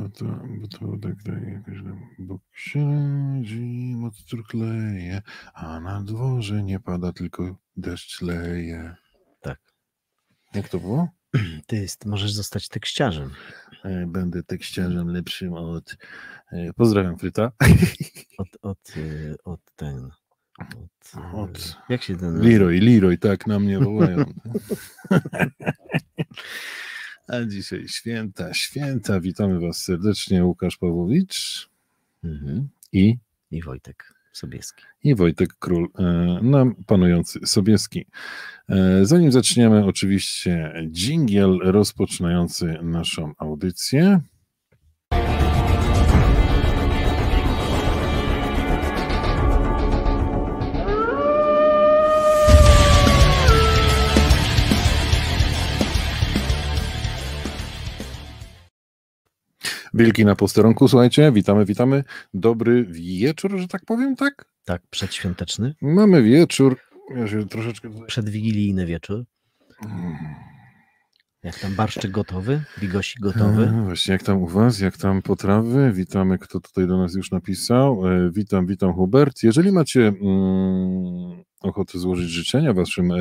bo to, bo to tak, tak jakoś tam, bo siedzi, moc truchleje, a na dworze nie pada, tylko deszcz leje. Tak. Jak to było? Ty jest, możesz zostać tekściarzem. E, Będę tekściarzem lepszym od... e, Pozdrawiam Fryta. Od, od, y, od ten. Od, Od jak się ten. Leroy, Leroy, tak na mnie wołają. A dzisiaj święta, święta. Witamy Was serdecznie. Łukasz Pawłowicz Mhm. i, I Wojtek Sobieski. i Wojtek Król, e, nam panujący Sobieski. E, Zanim zaczniemy, oczywiście dżingiel rozpoczynający naszą audycję. Wilki na posterunku, słuchajcie, witamy, witamy. Dobry wieczór, że tak powiem, tak? Tak, przedświąteczny, Mamy wieczór. Ja się troszeczkę tutaj... przedwigilijny wieczór. Jak tam barszczyk gotowy? Bigosi gotowy? E, Właśnie, jak tam u Was, jak tam potrawy? Witamy, kto tutaj do nas już napisał. E, Witam, witam Hubert. Jeżeli macie mm, ochotę złożyć życzenia Waszym e,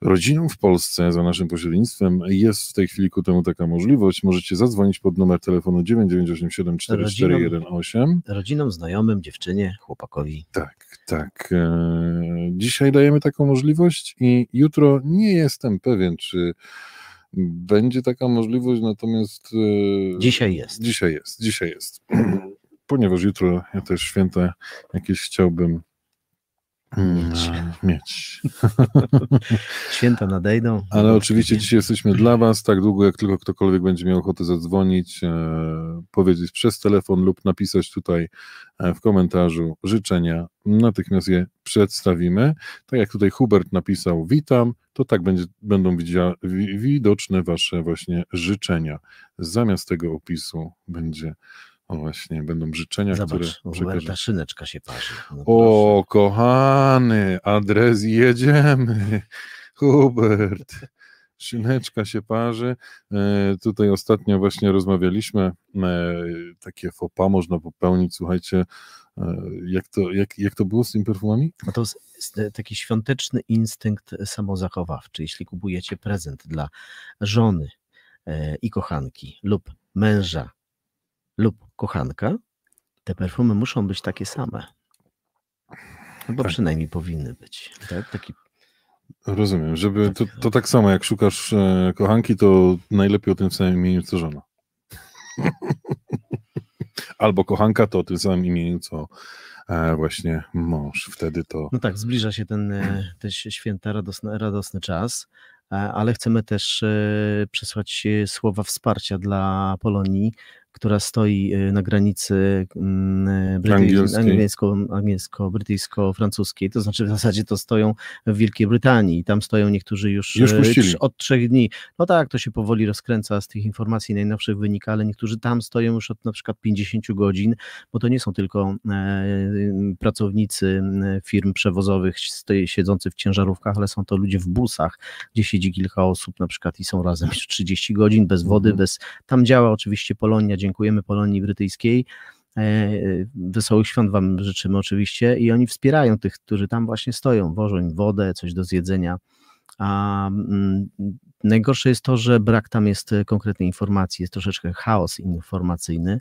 rodzinom w Polsce za naszym pośrednictwem, jest w tej chwili ku temu taka możliwość. Możecie zadzwonić pod numer telefonu 998744418. Rodzinom, znajomym, dziewczynie, chłopakowi. Tak, tak. E, Dzisiaj dajemy taką możliwość i jutro nie jestem pewien, czy będzie taka możliwość, natomiast. e, Dzisiaj jest. Dzisiaj jest, dzisiaj jest. Ponieważ jutro ja też święta jakieś chciałbym Mieć. mieć. Święta nadejdą. Ale oczywiście dzisiaj jesteśmy dla Was, tak długo jak tylko ktokolwiek będzie miał ochotę zadzwonić, e, powiedzieć przez telefon lub napisać tutaj e, w komentarzu życzenia, natychmiast je przedstawimy. Tak jak tutaj Hubert napisał, witam, to tak będzie, będą widzia, widoczne Wasze właśnie życzenia. Zamiast tego opisu będzie, o właśnie, będą życzenia, Zobacz, które przekażę. Huberta szyneczka się parzy. No O, kochany, adres jedziemy. Hubert, szyneczka się parzy. E, tutaj ostatnio właśnie rozmawialiśmy. E, takie fopa można popełnić. Słuchajcie, e, jak to, jak, jak to było z tymi perfumami? No to taki świąteczny instynkt samozachowawczy. Jeśli kupujecie prezent dla żony e, i kochanki lub męża lub kochanka, te perfumy muszą być takie same. Albo Tak. przynajmniej powinny być. Tak? Taki, Rozumiem, żeby to, Tak. to tak samo jak szukasz e, kochanki, to najlepiej o tym samym imieniu co żona. Albo kochanka to o tym samym imieniu co e, właśnie mąż. Wtedy to no tak, zbliża się ten e, też święta, radosny, radosny czas, ale chcemy też przesłać słowa wsparcia dla Polonii, która stoi e, na granicy mm, e, angielsko-brytyjsko-francuskiej. To znaczy w zasadzie to stoją w Wielkiej Brytanii i tam stoją niektórzy już, Już e, od trzech dni. No tak, to się powoli rozkręca z tych informacji najnowszych wynika, ale niektórzy tam stoją już od na przykład 50 godzin, bo to nie są tylko e, pracownicy e, firm przewozowych siedzący w ciężarówkach, ale są to ludzie w busach, gdzie siedzi kilka osób na przykład i są razem już 30 godzin bez wody, Mhm. bez... Tam działa oczywiście Polonia, dziękujemy Polonii Brytyjskiej. E, Wesołych świąt Wam życzymy oczywiście i oni wspierają tych, którzy tam właśnie stoją, wożą im wodę, coś do zjedzenia. A mm, najgorsze jest to, że brak tam jest konkretnej informacji, jest troszeczkę chaos informacyjny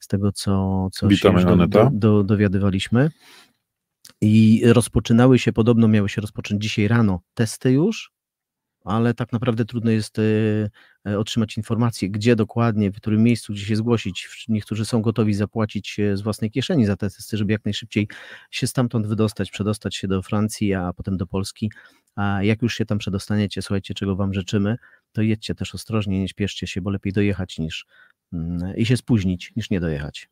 z tego, co, co się Witamy, już do, do, do, dowiadywaliśmy. I rozpoczynały się, podobno miały się rozpocząć dzisiaj rano testy już, ale tak naprawdę trudno jest e, e, otrzymać informację, gdzie dokładnie, w którym miejscu, gdzie się zgłosić. Niektórzy są gotowi zapłacić e, z własnej kieszeni za te testy, żeby jak najszybciej się stamtąd wydostać, przedostać się do Francji, a potem do Polski. A jak już się tam przedostaniecie, słuchajcie, czego Wam życzymy, to jedźcie też ostrożnie, nie śpieszcie się, bo lepiej dojechać niż mm, i się spóźnić, niż nie dojechać.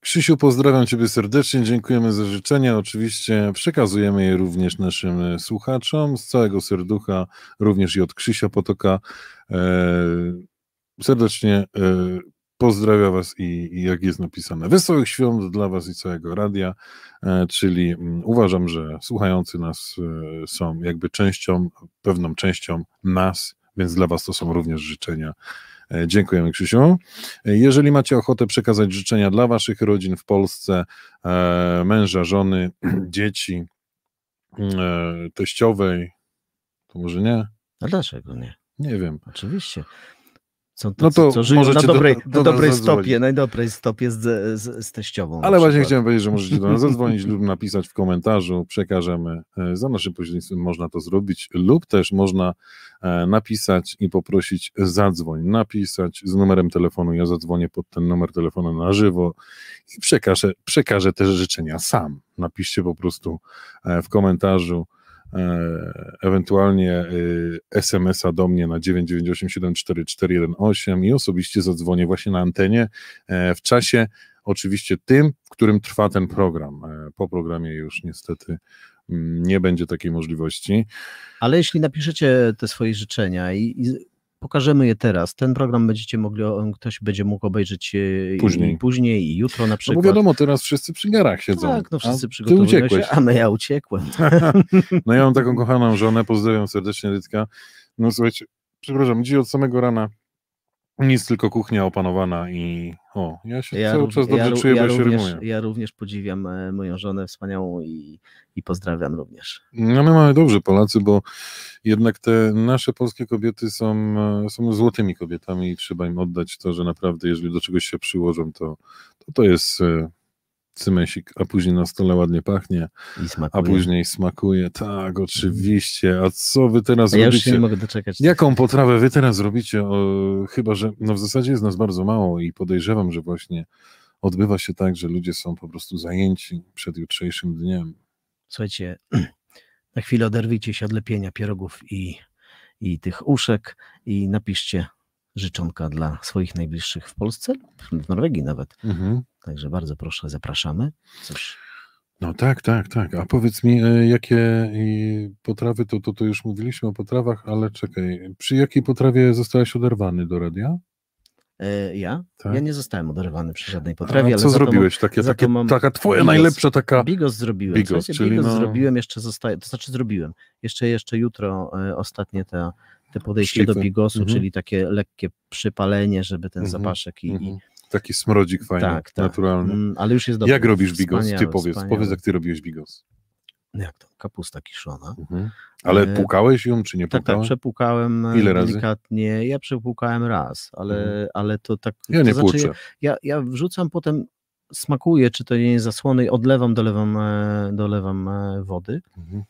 Krzysiu, pozdrawiam Ciebie serdecznie, dziękujemy za życzenia. Oczywiście przekazujemy je również naszym e, słuchaczom z całego serducha, również i od Krzysia Potoka. E, serdecznie e, pozdrawia Was i, i jak jest napisane, wesołych świąt dla Was i całego radia, czyli mm, uważam, że słuchający nas są jakby częścią, pewną częścią nas, więc dla Was to są również życzenia Dziękujemy Krzysiu. E, Jeżeli macie ochotę przekazać życzenia dla waszych rodzin w Polsce, e, męża, żony, dzieci, e, teściowej, to może nie? A dlaczego nie? Nie wiem. Oczywiście. Są No to co żyją na możecie do- dobrej, do na dobrej stopie, najdobrej stopie z, z, z teściową. Ale właśnie chciałem powiedzieć, że możecie do nas zadzwonić lub napisać w komentarzu, przekażemy. E, Za naszym pośrednictwem można to zrobić, lub też można e, napisać i poprosić zadzwoń, napisać z numerem telefonu. Ja zadzwonię pod ten numer telefonu na żywo i przekażę, przekażę te życzenia sam. Napiszcie po prostu e, w komentarzu. E, Ewentualnie e, SMS-a do mnie na 998744118 i osobiście zadzwonię właśnie na antenie e, w czasie oczywiście tym, w którym trwa ten program. Po programie już niestety mm, nie będzie takiej możliwości. Ale jeśli napiszecie te swoje życzenia i, i pokażemy je teraz, ten program będziecie mogli, ktoś będzie mógł obejrzeć e, Później. i później i jutro na No przykład. bo wiadomo, teraz wszyscy przy garach siedzą. tak, no wszyscy przygotowują się, a no ja uciekłem. No ja mam taką kochaną żonę, pozdrawiam serdecznie Rytka. No słuchajcie, przepraszam, dzisiaj od samego rana nic, tylko kuchnia opanowana i o, ja się cały rów- czas dobrze ró- czuję, ja bo się również, rymuję. ja również podziwiam e, moją żonę wspaniałą i, i pozdrawiam również. No my mamy dobrze Polacy, bo jednak te nasze polskie kobiety są, e, są złotymi kobietami i trzeba im oddać to, że naprawdę jeżeli do czegoś się przyłożą, to to, to jest e, cymesik, a później na stole ładnie pachnie, a później smakuje. Tak, oczywiście. A co wy teraz ja robicie? nie mogę doczekać. Jaką potrawę wy teraz robicie? O, chyba, że no w zasadzie jest nas bardzo mało i podejrzewam, że właśnie odbywa się tak, że ludzie są po prostu zajęci przed jutrzejszym dniem. Słuchajcie, na chwilę oderwijcie się od lepienia pierogów i, i tych uszek i napiszcie życzonka dla swoich najbliższych w Polsce, w Norwegii nawet. Mhm. Także bardzo proszę, zapraszamy. No tak, tak, tak. A powiedz mi, e, jakie potrawy, to, to, to już mówiliśmy o potrawach, ale czekaj, przy jakiej potrawie zostałeś oderwany do radia? E, ja? Tak. Ja nie zostałem oderwany przy żadnej potrawie, A ale co to mam- zrobiłeś? Takie, takie, mam taka twoja bigos- najlepsza taka... Bigos zrobiłem. Bigos, Słuchajcie, czyli bigos no- zrobiłem, jeszcze zostaje, to znaczy zrobiłem. Jeszcze, jeszcze jutro e, ostatnie te, te podejście do Szlify. bigosu, Mhm. czyli takie lekkie przypalenie, żeby ten Mhm, zapaszek i, i Mhm. Taki smrodzik fajny, tak, tak. naturalny. Mm, ale już jest dobry. Jak robisz bigos? Ty Wspaniały, powiedz, wspaniały. powiedz jak ty robiłeś bigos. Jak to? Kapusta kiszona. Mhm. Ale E, płukałeś ją, czy nie Tak, tak, płukałeś? przepłukałem e, Ile razy? delikatnie. Ja przepłukałem raz, ale, Mhm. ale to tak. ja to nie znaczy, płuczę. ja, ja wrzucam potem, smakuję, czy to nie jest zasłony, i odlewam, dolewam, e, dolewam e, wody. Mhm.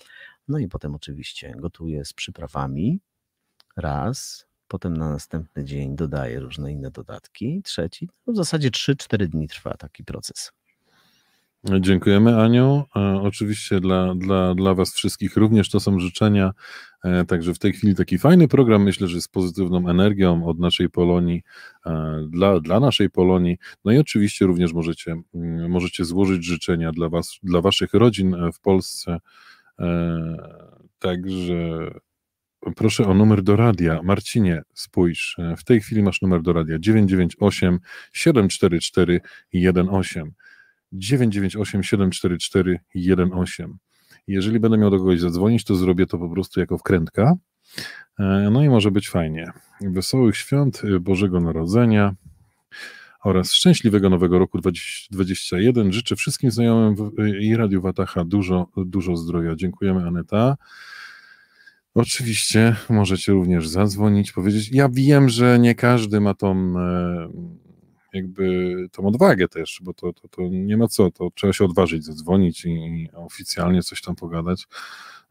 No i potem oczywiście gotuję z przyprawami. Raz. Potem na następny dzień dodaję różne inne dodatki. Trzeci. No w zasadzie 3-4 dni trwa taki proces. Dziękujemy Aniu. E, oczywiście dla, dla, dla Was wszystkich również to są życzenia. E, także w tej chwili taki fajny program, myślę, że z pozytywną energią od naszej Polonii, e, dla, dla naszej Polonii. No i oczywiście również możecie, mm, możecie złożyć życzenia dla Was, dla Waszych rodzin w Polsce. Także proszę o numer do radia. Marcinie, spójrz, e, w tej chwili masz numer do radia 998 744 18. 998 744 18. Jeżeli będę miał do kogoś zadzwonić, to zrobię to po prostu jako wkrętka. E, No i może być fajnie. Wesołych świąt e, Bożego Narodzenia oraz szczęśliwego nowego roku 2021. Życzę wszystkim znajomym i Radiu Watacha dużo, dużo zdrowia. Dziękujemy Aneta. Oczywiście możecie również zadzwonić, powiedzieć. Ja wiem, że nie każdy ma tą e, jakby tą odwagę też, bo to, to, to nie ma co, to trzeba się odważyć, zadzwonić i, oficjalnie coś tam pogadać,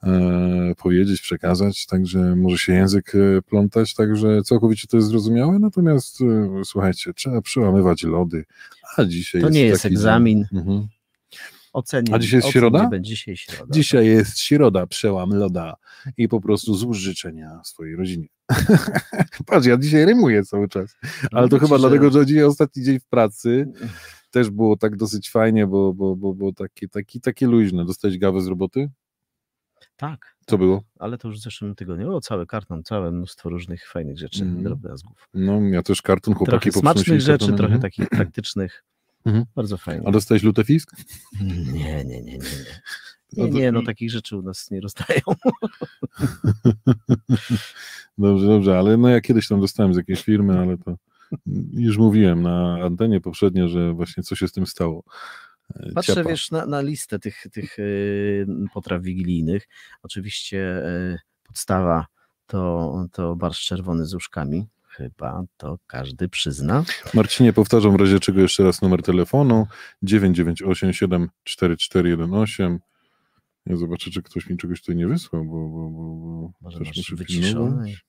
e, powiedzieć, przekazać, także może się język e, plątać, także całkowicie to jest zrozumiałe, natomiast e, słuchajcie, trzeba przełamywać lody, a dzisiaj To jest nie jest egzamin. Mhm. Ocenię. A dzisiaj jest środa? dzisiaj środa. Dzisiaj jest środa, przełam loda i po prostu złóż życzenia swojej rodzinie. Patrz, ja dzisiaj rymuję cały czas, ale to Mówię chyba że- dlatego, że dzisiaj ostatni dzień w pracy też było tak dosyć fajnie, bo, bo, bo, bo takie, takie, takie luźne. Dostałeś gawę z roboty? Tak. Co było? Ale to już w zeszłym tygodniu. O, cały karton, całe mnóstwo różnych fajnych rzeczy, Mhm. drobiazgów. No, ja też karton, chłopaki Trochę smacznych rzeczy, kartonem. trochę takich praktycznych. Mhm. Bardzo fajnie. A dostałeś lutefisk? Nie, nie, nie, nie, nie. Nie, nie, no takich rzeczy u nas nie rozdają. Dobrze, dobrze, ale no ja kiedyś tam dostałem z jakiejś firmy, ale to już mówiłem na antenie poprzednio, że właśnie co się z tym stało. E, Patrzę, Ciapa. wiesz, na, na listę tych, tych y, potraw wigilijnych. Oczywiście y, podstawa to, to barszcz czerwony z uszkami. Chyba to każdy przyzna. Marcinie, powtarzam w razie czego jeszcze raz numer telefonu 998744418. Ja zobaczę, czy ktoś mi czegoś tutaj nie wysłał, bo, bo, bo, bo Może też muszę pilnować.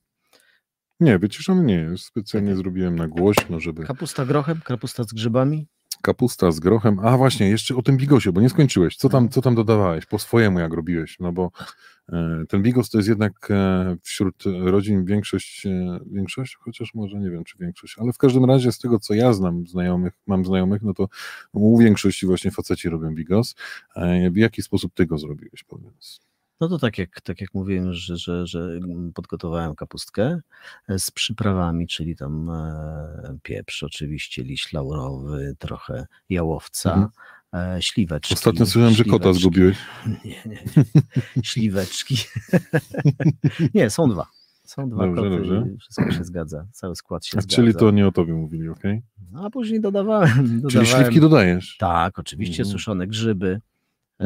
Nie, wyciszony nie jest. Specjalnie zrobiłem na głośno, żeby... Kapusta grochem, kapusta z grzybami. Kapusta z grochem. A właśnie, jeszcze o tym bigosie, bo nie skończyłeś. Co tam, co tam dodawałeś? Po swojemu, jak robiłeś? No bo ten bigos to jest jednak e, wśród rodzin większość, e, większość, chociaż może nie wiem, czy większość, ale w każdym razie z tego, co ja znam znajomych, mam znajomych, no to u większości właśnie faceci robią bigos. E, w jaki sposób ty go zrobiłeś, powiedz? No to tak jak, tak jak mówiłem, że, że, że podgotowałem kapustkę e, z przyprawami, czyli tam e, pieprz oczywiście, liść laurowy, trochę jałowca, Mhm. E, śliweczki. Ostatnio słyszałem, że kota śliweczki. zgubiłeś. Nie, nie, nie. Śliweczki. nie, są dwa. Są dwa Dobrze, koty, dobrze. wszystko się zgadza, cały skład się zgadza. Czyli to nie o tobie mówili, okej? No, a później dodawałem. Czyli dodawałem śliwki dodajesz. Tak, oczywiście Mhm. suszone grzyby.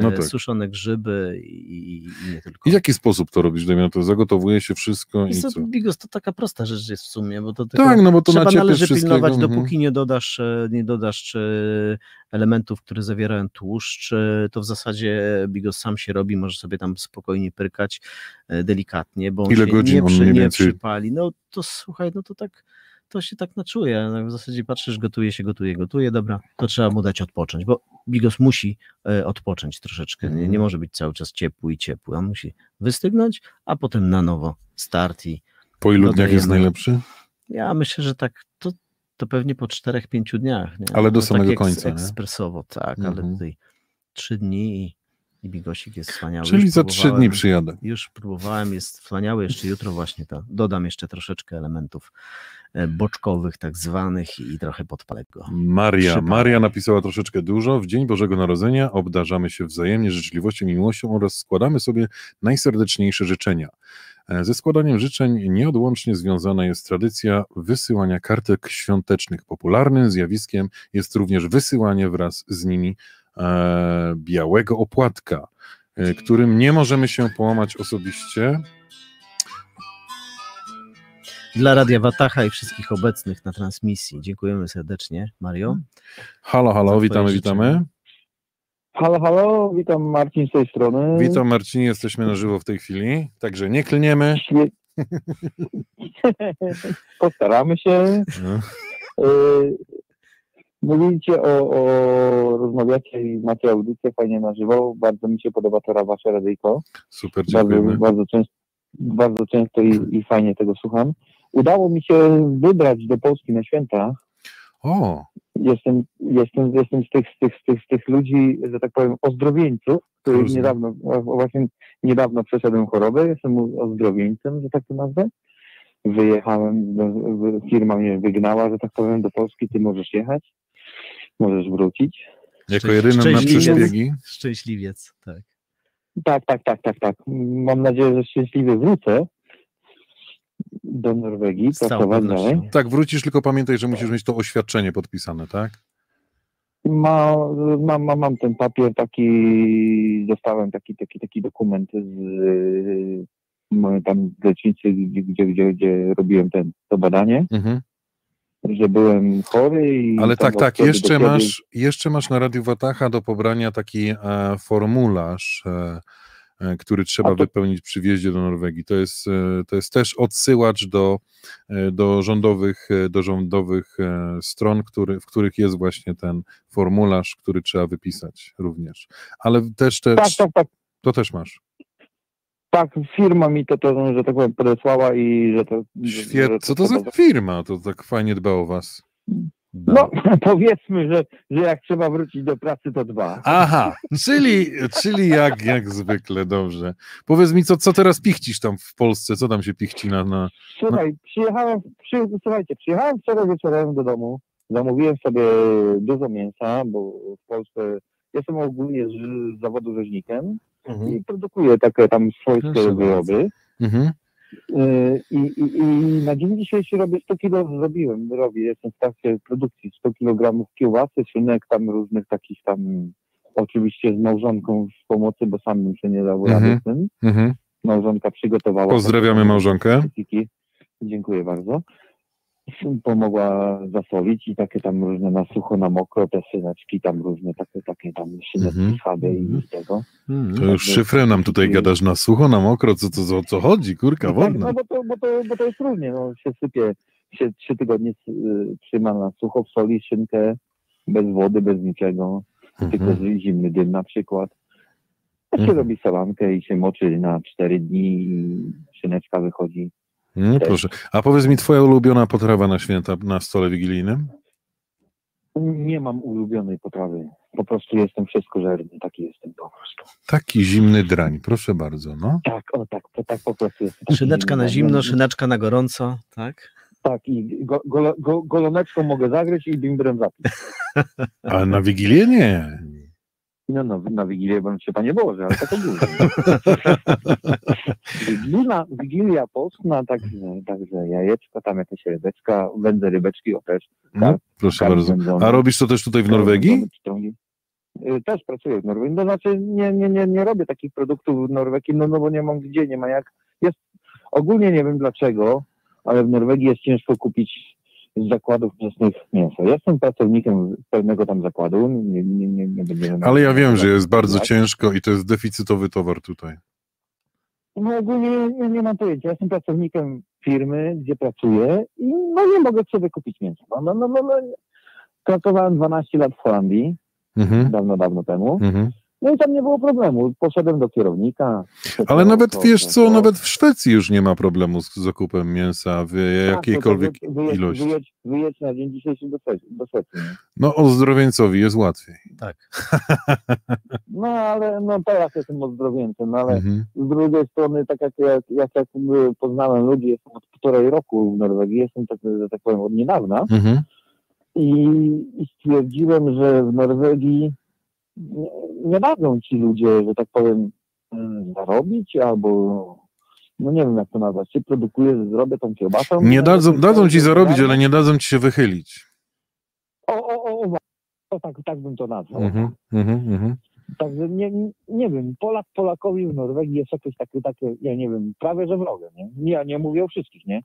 No e, tak. Suszone grzyby i, i nie tylko. I w jaki sposób to robisz, Damian? To zagotowuje się wszystko i Wiesz co, co? Bigos to taka prosta rzecz jest w sumie, bo to tylko Tak, no bo to trzeba należy pilnować, mhm. dopóki nie dodasz, e, nie dodasz e, elementów, które zawierają tłuszcz, to w zasadzie bigos sam się robi, może sobie tam spokojnie pyrkać delikatnie, bo on Ile się godzin nie, przy, nie przypali. No to słuchaj, no to tak to się tak naczuje. No, w zasadzie patrzysz, gotuje się, gotuje, gotuje, dobra, to trzeba mu dać odpocząć, bo bigos musi e, odpocząć troszeczkę. Nie, Mhm. nie może być cały czas ciepły i ciepły. On musi wystygnąć, a potem na nowo start i Po ilu dniach jest najlepszy? ja myślę, że tak to, to pewnie po 4-5 dniach. Nie? Ale do No, samego tak końca, nie? Ekspresowo, tak, Mhm. ale tutaj 3 dni i, i bigosik jest wspaniały. Czyli Już za trzy próbowałem- dni przyjadę. Już próbowałem, jest wspaniały, jeszcze jutro właśnie to. Dodam jeszcze troszeczkę elementów boczkowych, tak zwanych i trochę podpalę go. Maria. Maria napisała troszeczkę dużo. W Dzień Bożego Narodzenia obdarzamy się wzajemnie życzliwością i miłością oraz składamy sobie najserdeczniejsze życzenia. E, Ze składaniem życzeń nieodłącznie związana jest tradycja wysyłania kartek świątecznych. Popularnym zjawiskiem jest również wysyłanie wraz z nimi e, białego opłatka, e, którym nie możemy się połamać osobiście. Dla Radia Watacha i wszystkich obecnych na transmisji. Dziękujemy serdecznie, Mario. Halo, halo, witamy, witamy. Halo, halo, witam Marcin z tej strony. Witam Marcinie, jesteśmy na żywo w tej chwili, także nie klniemy. Postaramy się. No. Yy, Mówicie o, o rozmawiacie i macie audycję fajnie na żywo. Bardzo mi się podoba to wasze radyjko. Super, Bardzo, dziękujemy. bardzo, często, bardzo często i, i fajnie tego słucham. Udało mi się wybrać do Polski na święta. O, Jestem, jestem, jestem z, tych, z, tych, z, tych, z tych ludzi, że tak powiem, ozdrowieńców, których niedawno, właśnie niedawno przeszedłem chorobę. Jestem ozdrowieńcem, że tak to nazwę. Wyjechałem, firma mnie wygnała, że tak powiem, do Polski. Ty możesz jechać, możesz wrócić. jako jedyny na szczęśliwiec. przyszpiegi. Szczęśliwiec, tak. Tak, tak, tak, tak, tak. Mam nadzieję, że szczęśliwie wrócę do Norwegii, Z pracować dalej. Tak, wrócisz, tylko pamiętaj, że musisz mieć to oświadczenie podpisane, tak? Ma, mam, mam, mam ten papier taki, dostałem taki, taki, taki dokument z mojej tam lecznicy, gdzie, gdzie, gdzie, gdzie robiłem ten, to badanie, Mhm. że byłem chory i... Ale tak, tak, jeszcze masz, jeszcze masz na Radiu Watacha do pobrania taki e, formularz, e, który trzeba to- wypełnić przy wjeździe do Norwegii. To jest, e, to jest też odsyłacz do, e, do rządowych, e, do rządowych e, stron, który, w których jest właśnie ten formularz, który trzeba wypisać również. Ale też, też Tak, tak, tak. to też masz. Tak, firma mi to, to, że tak powiem, podesłała i że to... Świetnie. Co to za firma? To tak fajnie dba o was. No, powiedzmy, że, że jak trzeba wrócić do pracy, to dwa. Aha, czyli, czyli jak, jak zwykle, dobrze. Powiedz mi, co, co teraz pichcisz tam w Polsce? Co tam się pichci na... na... Słuchaj, przyjechałem, przy, słuchajcie, przyjechałem wczoraj wieczorem do domu, zamówiłem sobie dużo mięsa, bo w Polsce jestem ogólnie z, z zawodu rzeźnikiem Mhm. i produkuję takie tam swojskie Proszę wyroby. Mhm. Yy, I, i, I na dzień dzisiejszy robię 100 kilo, zrobiłem, robię, jestem w trakcie produkcji 100 kg kiełbasy, szynek, tam różnych takich tam, oczywiście z małżonką w pomocy, bo sam bym się nie dał rady z tym. Mhm. Małżonka przygotowała. Pozdrawiamy małżonkę. Dziękuję bardzo. Pomogła zasolić i takie tam różne na sucho, na mokro, te szyneczki, tam różne takie, takie tam szyneczki Mhm. schaby i tego. Mm. To już szyfrem nam tutaj gadasz na sucho, na mokro, co, co, co, chodzi, kurka Tak, wodna. no bo to, bo, to, bo to jest różnie, no się sypie, się trzy tygodnie y, trzyma na sucho, w soli szynkę, bez wody, bez niczego, tylko Mhm. z zimny dym na przykład. A się Mhm. robi salankę i się moczy na cztery dni i szyneczka wychodzi. No, proszę. A powiedz mi, twoja ulubiona potrawa na święta na stole wigilijnym? Nie mam ulubionej potrawy. Po prostu jestem wszystkożerny, taki jestem po prostu. Taki zimny drań, proszę bardzo, no. Tak, o tak, to tak po prostu jest. Taki Szyneczka na zimno, no, szyneczka na gorąco, tak? Tak, i go, go, go, goloneczką mogę zagryźć i bimbrem zapić. Ale na Wigilię nie. No, no, na Wigilię bym się Panie Boże, ale tak ogólnie. Wigilia, Wigilia postna, także, także jajeczka, tam jakieś rybeczka, wędzę rybeczki, o też. No, Tak. proszę bardzo. wędzony. A robisz to też tutaj w Norwegii? Y, Też pracuję w Norwegii. To znaczy nie, nie, nie, nie robię takich produktów w Norwegii, no, no bo nie mam gdzie, nie ma jak. Jest, ogólnie nie wiem dlaczego, ale w Norwegii jest ciężko kupić z zakładów mięsnych mięso. Ja jestem pracownikiem pewnego tam zakładu, nie, nie, nie, nie będziemy... Ale ja wiem, że jest bardzo Tak. ciężko i to jest deficytowy towar tutaj. No ogólnie nie, nie mam pojęcia. Ja jestem pracownikiem firmy, gdzie pracuję i no nie mogę sobie kupić mięsa. No, no, no, no, no. Pracowałem 12 lat w Holandii, Mhm. dawno, dawno temu. Mhm. No i tam nie było problemu. Poszedłem do kierownika. Ale nawet to- wiesz co, to- nawet w Szwecji już nie ma problemu z zakupem mięsa w Tak, jakiejkolwiek to- to wyjedź- ilości. Wyjedź, wyjedź na dzień dzisiejszy do Szwecji. Do Szwecji? No ozdrowieńcowi jest łatwiej. Tak. no ale no teraz jestem ozdrowieńcem, no ale Mhm. z drugiej strony, tak jak, jak, jak, jak poznałem ludzi, jestem od półtorej roku w Norwegii, jestem tak, że tak powiem od niedawna. Mhm. i, i stwierdziłem, że w Norwegii nie, nie dadzą ci ludzie, że tak powiem, mm, zarobić albo no nie wiem jak to nazwać, czy produkuję, zrobię tą kiełbasę. Nie dadzą, dadzą ci zarobić, ale nie dadzą ci się wychylić. O, o, o, o, o tak, tak bym to nazwał. Mhm. Mhm. Mhm. Także nie, nie wiem, Polak Polakowi w Norwegii jest jakieś takie, takie, ja nie wiem, prawie że wrogie, nie? Ja nie mówię o wszystkich, nie?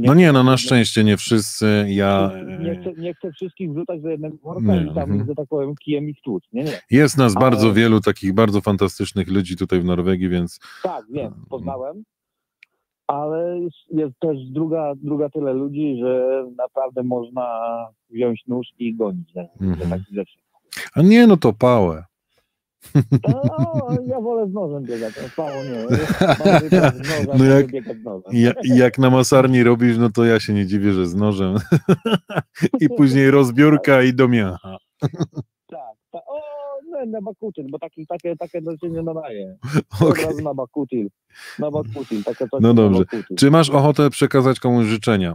No nie, no na szczęście nie wszyscy. Ja, Nie chcę, nie chcę wszystkich wrzucać do jednego worka Nie, i tam, mhm. że tak powiem, kijem ich tłuc, nie, nie. jest nas Ale- bardzo wielu takich bardzo fantastycznych ludzi tutaj w Norwegii, więc Tak, wiem, poznałem, ale jest, też druga, druga tyle ludzi, że naprawdę można wziąć nóż i gonić za Mhm. rzeczy. a nie, no to pałę. No, ja wolę z nożem biegać, a spało nie. Z nożem, No no jak- biegać ja- jak na masarni robisz, no to ja się nie dziwię, że z nożem. I później rozbiórka i do miacha. Tak, tak. O, no, na bakutil, bo taki, takie, takie do się nie nadaje. Razu na bakutil. Na bakutil, takie coś No dobrze. Czy masz ochotę przekazać komuś życzenia?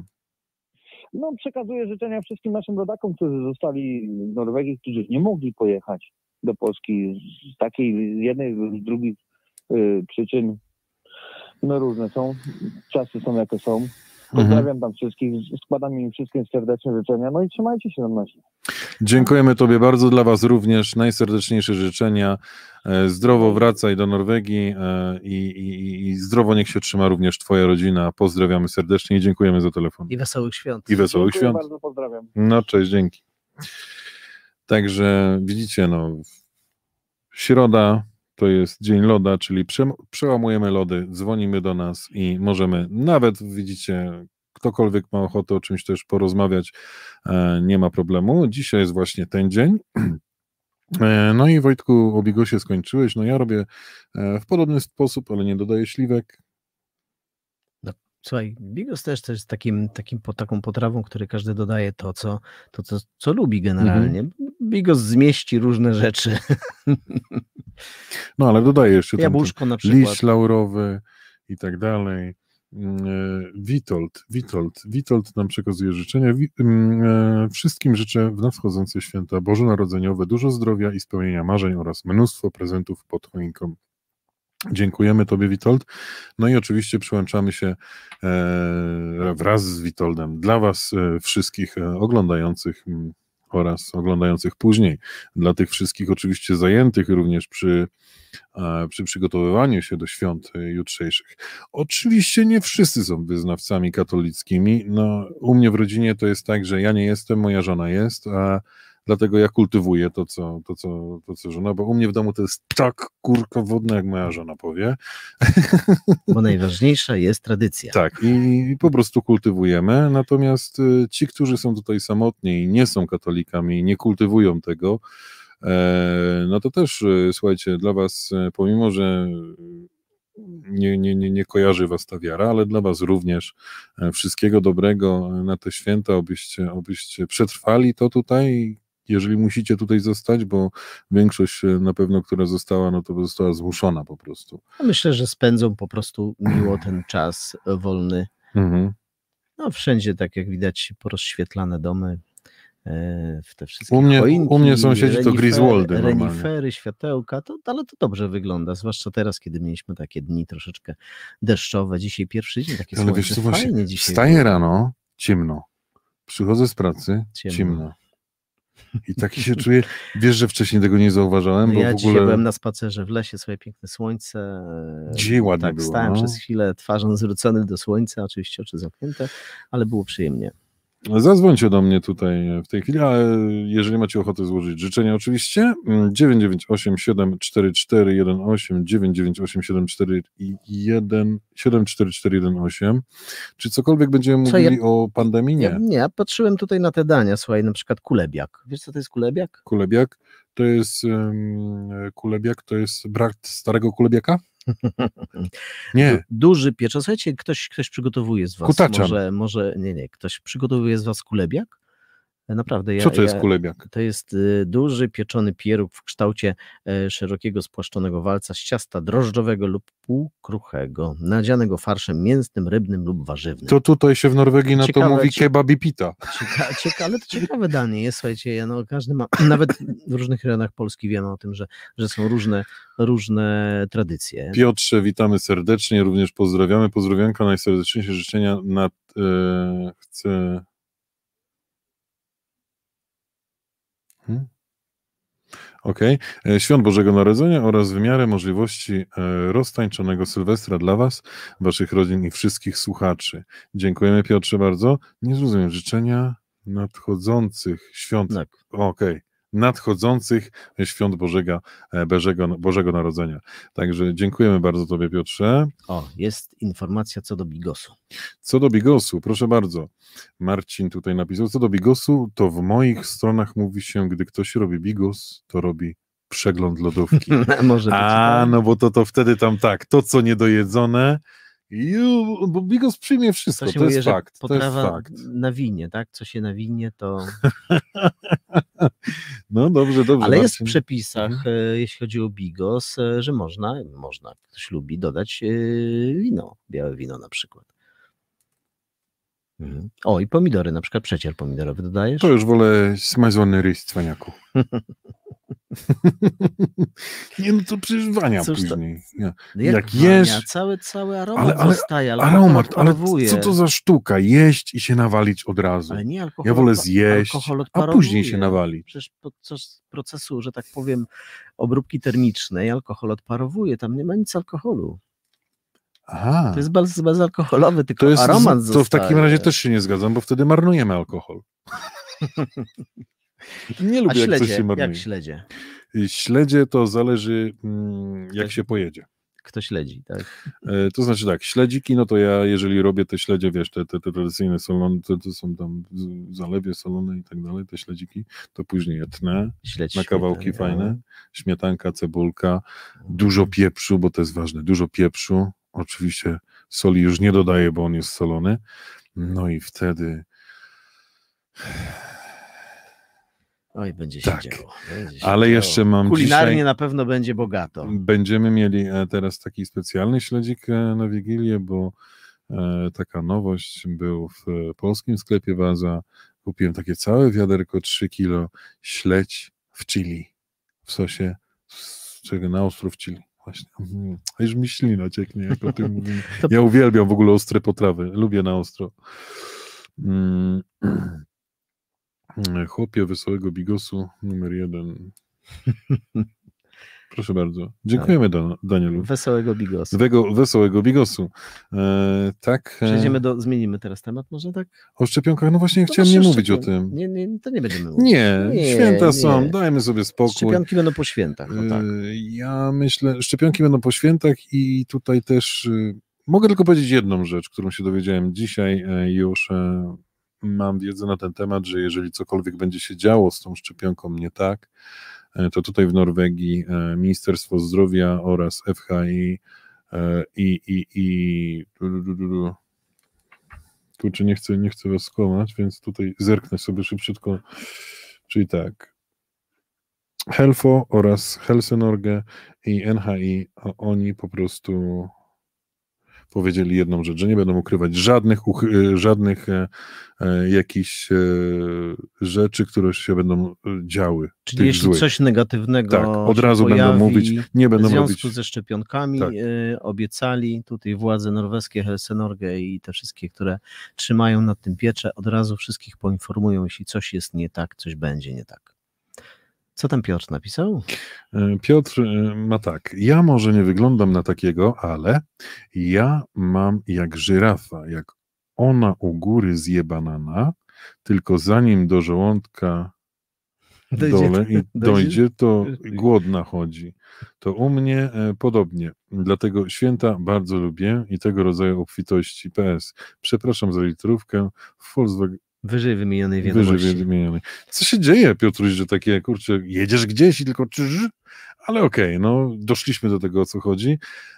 No, przekazuję życzenia wszystkim naszym rodakom, którzy zostali w Norwegii, którzy nie mogli pojechać do Polski z takiej, z jednej lub z drugich y, przyczyn. No różne są, czasy są jakie są. Pozdrawiam tam wszystkich, składam im wszystkim serdeczne życzenia, no i trzymajcie się na nosie. Dziękujemy Tobie bardzo, dla Was również najserdeczniejsze życzenia. E, Zdrowo wracaj do Norwegii e, i, i, i zdrowo niech się trzyma również Twoja rodzina. Pozdrawiamy serdecznie i dziękujemy za telefon. I wesołych świąt. I wesołych Dziękuję świąt. bardzo, pozdrawiam. No cześć, dzięki. Także widzicie, no, środa to jest dzień loda, czyli prze, przełamujemy lody, dzwonimy do nas i możemy nawet, widzicie, ktokolwiek ma ochotę o czymś też porozmawiać, e, nie ma problemu. Dzisiaj jest właśnie ten dzień. E, No i Wojtku, o bigosie skończyłeś. No ja robię e, w podobny sposób, ale nie dodaję śliwek. Słuchaj, bigos też, też jest takim, takim, taką potrawą, której każdy dodaje to, co, to, co, co lubi generalnie. Bigos zmieści różne rzeczy. No ale dodaję jeszcze Jabłuszko na przykład. liść laurowy i tak dalej. Mm, e, Witold, Witold, Witold nam przekazuje życzenia. Mm, e, Wszystkim życzę w nadchodzące święta bożonarodzeniowe dużo zdrowia i spełnienia marzeń oraz mnóstwo prezentów pod choinką. Dziękujemy Tobie, Witold. No i oczywiście przyłączamy się e, wraz z Witoldem dla Was wszystkich oglądających m, oraz oglądających później. Dla tych wszystkich oczywiście zajętych również przy, e, przy przygotowywaniu się do świąt jutrzejszych. Oczywiście nie wszyscy są wyznawcami katolickimi. No, u mnie w rodzinie to jest tak, że ja nie jestem, moja żona jest, a dlatego ja kultywuję to co, to, co, to, co żona, bo u mnie w domu to jest tak kurka wodna, jak moja żona powie. Bo najważniejsza jest tradycja. Tak, i, i po prostu kultywujemy. Natomiast y, ci, którzy są tutaj samotni i nie są katolikami, nie kultywują tego, e, no to też, y, słuchajcie, dla Was, e, pomimo że nie, nie, nie, nie kojarzy Was ta wiara, ale dla Was również e, wszystkiego dobrego na te święta, obyście, obyście przetrwali to tutaj. Jeżeli musicie tutaj zostać, bo większość e, na pewno, która została, no to została zmuszona po prostu. Myślę, że spędzą po prostu miło ten czas wolny. Mhm. No wszędzie, tak jak widać, porozświetlane domy, e, w te wszystkie U mnie- choinki, u mnie sąsiedzi to renifery- Griswoldy. Renifery, światełka, to, ale to dobrze wygląda, zwłaszcza teraz, kiedy mieliśmy takie dni troszeczkę deszczowe. Dzisiaj pierwszy dzień, takie Ale słońce, wiesz co, właśnie, fajnie dzisiaj. Wstaję rano, ciemno. Przychodzę z pracy, Ciemno. ciemno. I taki się czuję, wiesz, że wcześniej tego nie zauważałem, No bo ja w dzisiaj ogóle byłem na spacerze w lesie, swoje piękne słońce. Dzisiaj ładnie tak, było, stałem no. przez chwilę twarzą zwrócony do słońca, oczywiście oczy zamknięte, ale było przyjemnie. Zadzwońcie do mnie tutaj w tej chwili, a jeżeli macie ochotę złożyć życzenia, oczywiście mm, 998 744 18 998 741 74418. Czy cokolwiek będziemy Co, ja- mówili o pandemii? Nie. Ja, nie, ja patrzyłem tutaj na te dania, słuchaj, na przykład kulebiak. Wiesz, co to jest kulebiak? Kulebiak to jest um, kulebiak to jest brat starego kulebiaka? Nie. Duży pieczon. Słuchajcie, ktoś, ktoś przygotowuje z was. Kutaczan. Może, może, nie, nie, ktoś przygotowuje z was kulebiak? Naprawdę, ja, Co to jest ja, kulebiak? To jest y, duży pieczony pieróg w kształcie e, szerokiego spłaszczonego walca z ciasta drożdżowego lub półkruchego, nadzianego farszem mięsnym, rybnym lub warzywnym. To tutaj się w Norwegii na to mówi kebab i pita. Cieka, cieka, ale to ciekawe danie jest, słuchajcie, ja, no, każdy ma, nawet w różnych rejonach Polski wiemy o tym, że, że są różne, różne tradycje. Piotrze, witamy serdecznie, również pozdrawiamy. Pozdrowionka, najserdeczniejsze życzenia. Nad, e, chcę. Hmm? Okej. E, Świąt Bożego Narodzenia oraz w miarę możliwości e, roztańczonego Sylwestra dla Was, Waszych rodzin i wszystkich słuchaczy. Dziękujemy Piotrze bardzo. Nie zrozumiem życzenia nadchodzących świąt. Tak. Okej. Nadchodzących świąt Bożego, e, Bożego, Bożego Narodzenia. Także dziękujemy bardzo Tobie, Piotrze. O, jest informacja co do bigosu. Co do bigosu, proszę bardzo. Marcin tutaj napisał, co do bigosu, to w moich stronach mówi się, gdy ktoś robi bigos, to robi przegląd lodówki. Może A, poczytałem. no bo to, to wtedy tam tak, to co niedojedzone, ju, bo bigos przyjmie wszystko, to to, mówi, jest fakt, to jest fakt. na winie, tak? Co się na winie, to... No dobrze, dobrze. Ale jest w przepisach, Mhm. e, jeśli chodzi o bigos, e, że można, można, ktoś lubi dodać e, wino, białe wino na przykład. Mhm. O, i pomidory, na przykład przecier pomidorowy dodajesz? To już wolę smażony ryż, cwaniaku. Nie, no to przecież wania Cóż to- później. Nie. No jak wania, jesz- Cały, cały aromat Ale- ale- zostaje, ale Aromat, ale co to za sztuka? Jeść i się nawalić od razu. Ale nie alkohol, Ja wolę zjeść, a później się nawalić. Przecież podczas procesu, że tak powiem, obróbki termicznej alkohol odparowuje, tam nie ma nic alkoholu. Aha. To jest bez, bezalkoholowy, tylko To, jest, aromat to zostaje. w takim razie też się nie zgadzam, bo wtedy marnujemy alkohol. nie A lubię, jak coś śledzie, się marnuje. jak śledzie? Śledzie to zależy, mm, jak się pojedzie. Kto śledzi, tak? E, To znaczy tak, śledziki, no to ja jeżeli robię te śledzie, wiesz, te, te, te tradycyjne solone, to, to są tam zalewie solone i tak dalej, te śledziki, to później je tnę Śledź na kawałki świetny, fajne, śmietanka, cebulka, dużo pieprzu, bo to jest ważne, dużo pieprzu, oczywiście soli już nie dodaję, bo on jest solony, no i wtedy Oj, będzie Tak. się działo. Będzie się Ale działo. jeszcze mam Kulinarnie dzisiaj- na pewno będzie bogato. Będziemy mieli e, teraz taki specjalny śledzik e, na Wigilię, bo e, taka nowość był w polskim sklepie Waza. Kupiłem takie całe wiaderko 3 kilo śledź w chili, w sosie z czego na ostrów chili. właśnie. Mhm. A Już mi ślina cieknie, jak o tym mówimy. Ja uwielbiam w ogóle ostre potrawy. Lubię na ostro. Mm. Chłopie wesołego bigosu numer jeden. Proszę bardzo. Dziękujemy, Dan- Danielu. Wesołego bigosu. Wego, wesołego bigosu. E, tak. e, Przejdziemy do, zmienimy teraz temat, może tak? O szczepionkach, no właśnie No chciałem nie mówić o tym. Nie, nie, to nie będziemy mówić. Nie, Nie, święta nie. są, dajmy sobie spokój. Szczepionki będą po świętach, no tak. Y, Ja myślę, szczepionki będą po świętach i tutaj też y, mogę tylko powiedzieć jedną rzecz, którą się dowiedziałem dzisiaj. e, Już e, mam wiedzę na ten temat, że jeżeli cokolwiek będzie się działo z tą szczepionką nie tak, e, to tutaj w Norwegii e, Ministerstwo Zdrowia oraz FHI e, i, i, i kurczę, nie chcę, nie chcę was skłamać, więc tutaj zerknę sobie szybciutko, czyli tak, Helfo oraz Helsenorge i NHI, oni po prostu powiedzieli jedną rzecz, że nie będą ukrywać żadnych, e, żadnych e, e, jakichś rzeczy, które się będą działy. Czyli jeśli złych. coś negatywnego Tak, od razu będą mówić, nie w będą związku robić. ze szczepionkami, Tak. obiecali tutaj władze norweskie, Helsenorge i te wszystkie, które trzymają nad tym pieczę, od razu wszystkich poinformują, jeśli coś jest nie tak, coś będzie nie tak. Co tam Piotr napisał? E, Piotr e, ma tak. Ja może nie wyglądam na takiego, ale ja mam jak żyrafa, jak ona u góry zje banana, tylko zanim do żołądka Dojdzie- dole i dojdzie- to głodna chodzi. To u mnie e, podobnie. Dlatego święta bardzo lubię i tego rodzaju obfitości. PS. Przepraszam za litrówkę. Volkswagen Wyżej wymienionej wyżej wiadomości. wymienionej. Co się dzieje, Piotruś, że takie, kurczę, jedziesz gdzieś i tylko czyż? Ale okej, no doszliśmy do tego, o co chodzi.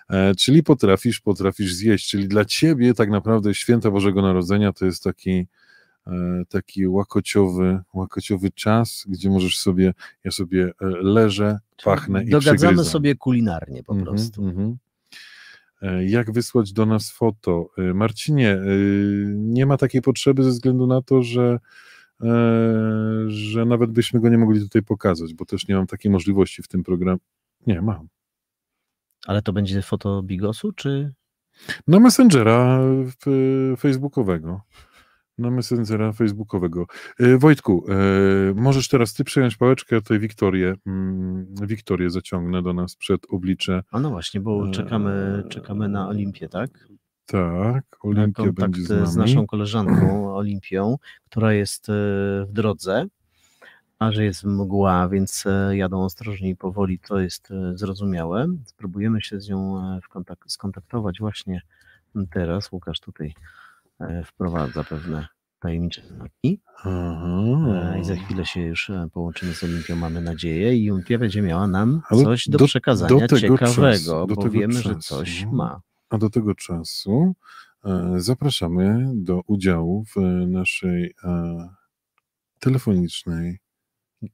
E, czyli potrafisz, potrafisz zjeść. Czyli dla ciebie tak naprawdę święta Bożego Narodzenia to jest taki e, taki łakociowy, łakociowy czas, gdzie możesz sobie, ja sobie e, leżę, pachnę i Dogadzamy sobie kulinarnie po Mhm, prostu. mhm. E, Jak wysłać do nas foto? E, Marcinie, e, nie ma takiej potrzeby ze względu na to, że, e, że nawet byśmy go nie mogli tutaj pokazać, bo też nie mam takiej możliwości w tym programie. Nie, mam. Ale to będzie foto Bigosu, czy Na Messengera facebookowego. Na Messengera facebookowego. E, Wojtku, e, możesz teraz ty przejąć pałeczkę, ja tutaj Wiktorię, mm, Wiktorię zaciągnę do nas przed oblicze. A no właśnie, bo Eee, czekamy, czekamy na Olimpię, tak? Tak, Na Olimpia kontakt będzie z nami. z naszą koleżanką Olimpią, która jest e, w drodze, a że jest mgła, więc e, jadą ostrożnie i powoli, to jest e, zrozumiałe. Spróbujemy się z nią e, skontaktować właśnie teraz. Łukasz tutaj e, wprowadza pewne tajemnicze znaki. Aha. E, I za chwilę się już e, połączymy z Olimpią, mamy nadzieję, i Olimpia będzie miała nam Ale coś do, do- przekazania do tego ciekawego, do bo tego wiemy, że czasu. coś ma. A do tego czasu e, zapraszamy do udziału w e, naszej e, telefonicznej,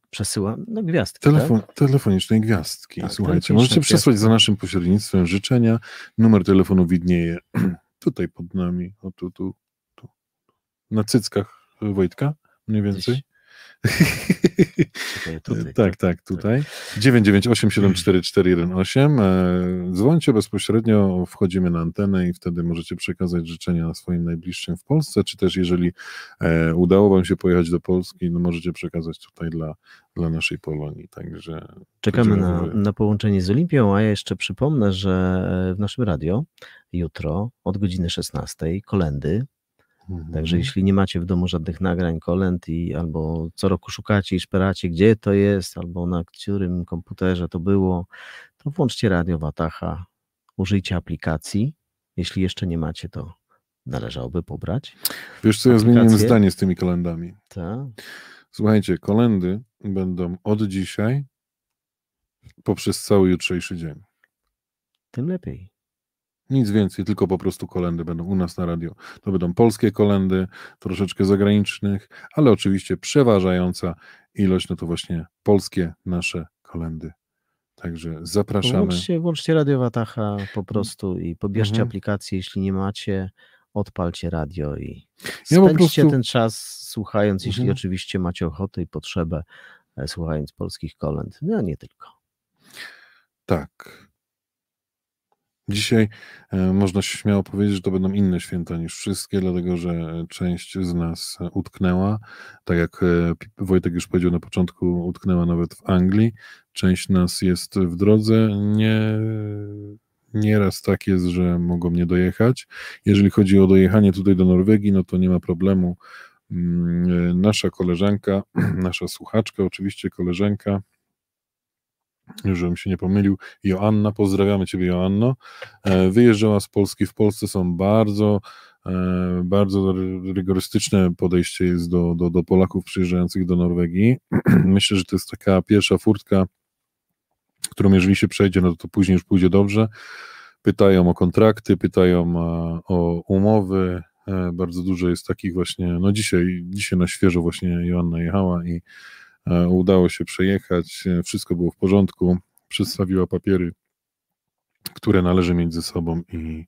Przesyłam, no gwiazdki, telefon, telefonicznej gwiazdki. Tak, Słuchajcie, możecie przesłać gwiazdka. za naszym pośrednictwem życzenia. Numer telefonu widnieje tutaj pod nami, o tu, tu, tu. Na cyckach Wojtka, mniej więcej. Czekaj, tutaj, tak, tak, tutaj. 998744118. E, Dzwońcie bezpośrednio, wchodzimy na antenę i wtedy możecie przekazać życzenia swoim najbliższym w Polsce, czy też jeżeli e, udało Wam się pojechać do Polski, no możecie przekazać tutaj dla, dla naszej Polonii. Także Czekamy na, na połączenie z Olimpią, a ja jeszcze przypomnę, że w naszym radio jutro od godziny 16 kolendy. Także Mhm. jeśli nie macie w domu żadnych nagrań kolęd i albo co roku szukacie i szperacie, gdzie to jest, albo na którym komputerze to było, to włączcie radio Watacha, użyjcie aplikacji. Jeśli jeszcze nie macie, to należałoby pobrać. Wiesz co, ja zmieniłem aplikacje? zdanie z tymi kolendami. Tak. Słuchajcie, kolendy będą od dzisiaj poprzez cały jutrzejszy dzień. Tym lepiej. Nic więcej, tylko po prostu kolendy będą u nas na radio. To będą polskie kolendy, troszeczkę zagranicznych, ale oczywiście przeważająca ilość, no to właśnie polskie nasze kolendy. Także zapraszamy. Włączcie, włączcie radio Watacha po prostu i pobierzcie Mhm. aplikację. Jeśli nie macie, odpalcie radio i Ja spędźcie prostu- ten czas słuchając, jeśli Mhm. oczywiście macie ochotę i potrzebę, e, słuchając polskich kolęd. No nie tylko. Tak. Dzisiaj e, można śmiało powiedzieć, że to będą inne święta niż wszystkie, dlatego że część z nas utknęła, tak jak e, Wojtek już powiedział na początku, utknęła nawet w Anglii. Część nas jest w drodze. Nie, nieraz tak jest, że mogą nie dojechać. Jeżeli chodzi o dojechanie tutaj do Norwegii, no to nie ma problemu. Mm, nasza koleżanka, nasza słuchaczka, oczywiście koleżanka, żebym się nie pomylił, Joanna, pozdrawiamy Ciebie Joanno, e, wyjeżdżała z Polski, w Polsce są bardzo e, bardzo rygorystyczne podejście jest do, do, do Polaków przyjeżdżających do Norwegii. Myślę, że to jest taka pierwsza furtka, którą jeżeli się przejdzie, no to, później już pójdzie dobrze. Pytają o kontrakty, pytają e, o umowy, bardzo dużo jest takich właśnie, no dzisiaj, dzisiaj na świeżo właśnie Joanna jechała i udało się przejechać, e, wszystko było w porządku, przedstawiła papiery, które należy mieć ze sobą i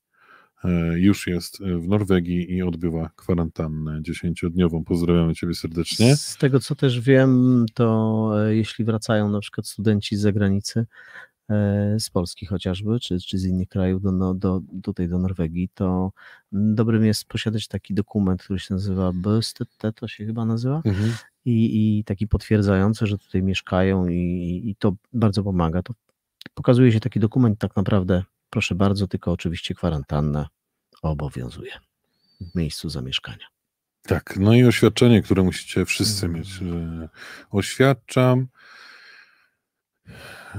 e, już jest w Norwegii i odbywa kwarantannę dziesięciodniową. Pozdrawiamy Ciebie serdecznie. Z tego co też wiem, to jeśli wracają na przykład studenci z zagranicy, z Polski chociażby, czy, czy z innych krajów do, no, do, tutaj do Norwegii, to dobrym jest posiadać taki dokument, który się nazywa BSTT, to się chyba nazywa, mhm i, i taki potwierdzający, że tutaj mieszkają i, i to bardzo pomaga. To pokazuje się taki dokument, tak naprawdę, proszę bardzo, tylko oczywiście kwarantanna obowiązuje w miejscu zamieszkania. Tak, no i oświadczenie, które musicie wszyscy mm. mieć, oświadczam,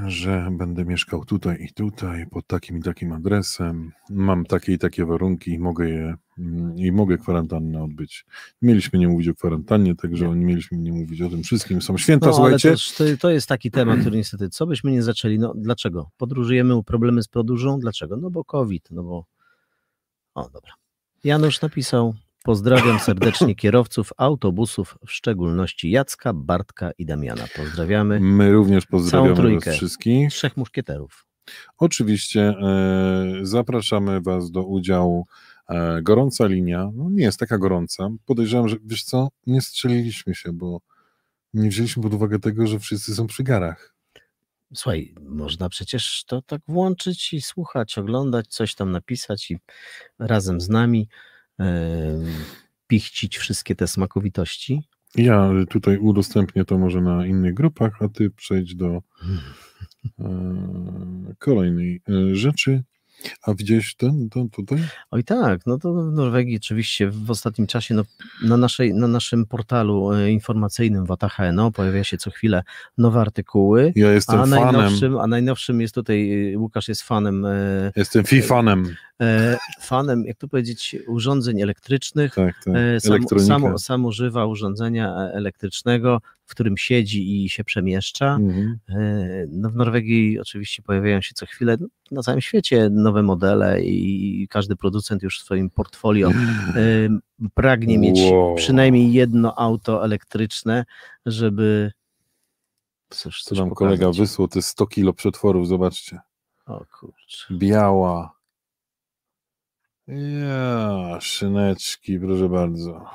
że będę mieszkał tutaj i tutaj, pod takim i takim adresem, mam takie i takie warunki i mogę je mm, i mogę kwarantannę odbyć. Mieliśmy nie mówić o kwarantannie, także nie mieliśmy nie mówić o tym wszystkim. Są święta, no, słuchajcie. Ale to, to jest taki temat, który niestety, co byśmy nie zaczęli, no dlaczego? Podróżujemy, problemy z podróżą, dlaczego? No bo COVID, no bo... O, dobra. Janusz napisał, Pozdrawiam serdecznie kierowców autobusów, w szczególności Jacka, Bartka i Damiana. Pozdrawiamy. My również pozdrawiamy Was wszystkich. Trzech muszkieterów. Oczywiście e, zapraszamy Was do udziału. E, gorąca linia, no nie jest taka gorąca. Podejrzewam, że wiesz co, nie strzeliliśmy się, bo nie wzięliśmy pod uwagę tego, że wszyscy są przy garach. Słuchaj, można przecież to tak włączyć i słuchać, oglądać, coś tam napisać i razem z nami pichcić wszystkie te smakowitości. Ja tutaj udostępnię to może na innych grupach, a ty przejdź do e, kolejnej e, rzeczy. A widziałeś ten, ten tutaj? Oj tak, no to w Norwegii oczywiście w ostatnim czasie no, na, naszej, na naszym portalu e, informacyjnym WATAHNO pojawia się co chwilę nowe artykuły. Ja jestem a fanem. Najnowszym, a najnowszym jest tutaj, Łukasz jest fanem. Jestem FI-fanem. E, fanem, jak to powiedzieć, urządzeń elektrycznych. Tak, tak. Sam, sam, sam, używa urządzenia e, elektrycznego, w którym siedzi i się przemieszcza. Mhm. No w Norwegii oczywiście pojawiają się co chwilę, no, na całym świecie nowe modele i każdy producent już w swoim portfolio pragnie mieć wow. przynajmniej jedno auto elektryczne, żeby Coś, Co nam kolega wysłał, to jest 100 kilo przetworów, zobaczcie. O kurczę. Biała, ja, szyneczki, proszę bardzo.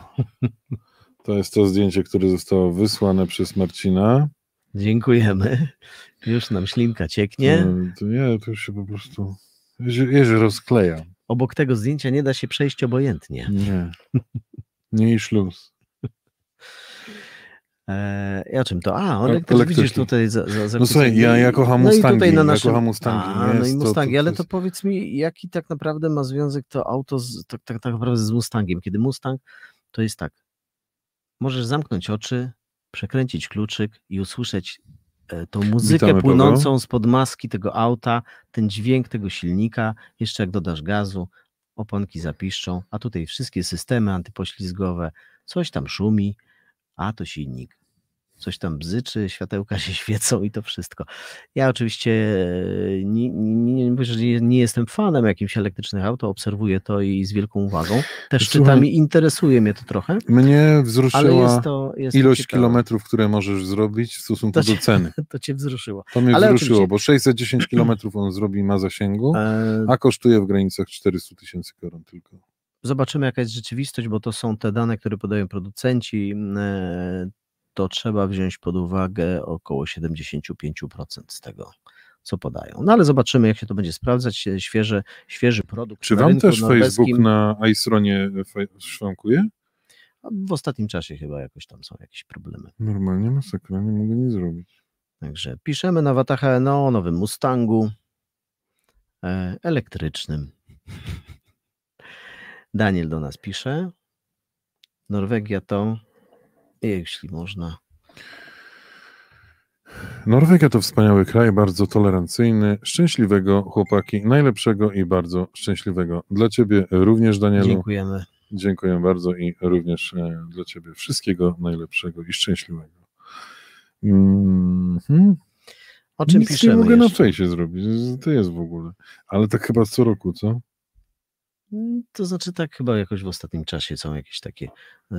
To jest to zdjęcie, które zostało wysłane przez Marcina. Dziękujemy. Już nam ślinka cieknie. To, nie, to już się po prostu jeży rozkleja. Obok tego zdjęcia nie da się przejść obojętnie. Nie. Nie i śluz. Eee, o czym to? A, on też widzisz tutaj za, za, za No słuchaj, ja, ja kocham no Mustangi. No i tutaj na naszym... ja kocham Mustangi. A, no i Mustangi, to, to, ale to powiedz mi, jaki tak naprawdę ma związek to auto z, tak, tak, tak naprawdę z Mustangiem? Kiedy Mustang, to jest tak, możesz zamknąć oczy, przekręcić kluczyk i usłyszeć e, tą muzykę Witamy płynącą Paweł. spod maski tego auta, ten dźwięk tego silnika, jeszcze jak dodasz gazu, oponki zapiszczą, a tutaj wszystkie systemy antypoślizgowe, coś tam szumi, a to silnik. Coś tam bzyczy, światełka się świecą i to wszystko. Ja oczywiście e, nie, nie, nie, nie jestem fanem jakimś elektrycznych aut, obserwuję to i z wielką uwagą. Też Słuchaj, czytam i interesuje mnie to trochę. Mnie wzruszyła jest to, jest ilość kilometrów, które możesz zrobić w stosunku to do ceny. To cię wzruszyło. To mnie Ale wzruszyło, oczywiście... bo 610 kilometrów on zrobi ma zasięgu, e, a kosztuje w granicach 400 tysięcy koron tylko. Zobaczymy, jaka jest rzeczywistość, bo to są te dane, które podają producenci. E, to trzeba wziąć pod uwagę około 75% z tego, co podają. No ale zobaczymy, jak się to będzie sprawdzać. Świeży, świeży produkt. Czy wam też Facebook na iStronie szwankuje? W ostatnim czasie chyba jakoś tam są jakieś problemy. Normalnie masakra, nie mogę nic zrobić. Także piszemy na Wataha NO o nowym Mustangu e, elektrycznym. Daniel do nas pisze. Norwegia to, jeśli można, Norwegia to wspaniały kraj, bardzo tolerancyjny, szczęśliwego chłopaki, najlepszego i bardzo szczęśliwego. Dla ciebie również, Danielu. dziękujemy. Dziękuję bardzo i również e, dla ciebie wszystkiego najlepszego i szczęśliwego. Mhm. O czym Nic nie piszemy mogę na jeszcze? fejsie zrobić, to jest w ogóle. Ale tak chyba co roku, co? Mm, To znaczy tak chyba jakoś w ostatnim czasie są jakieś takie e,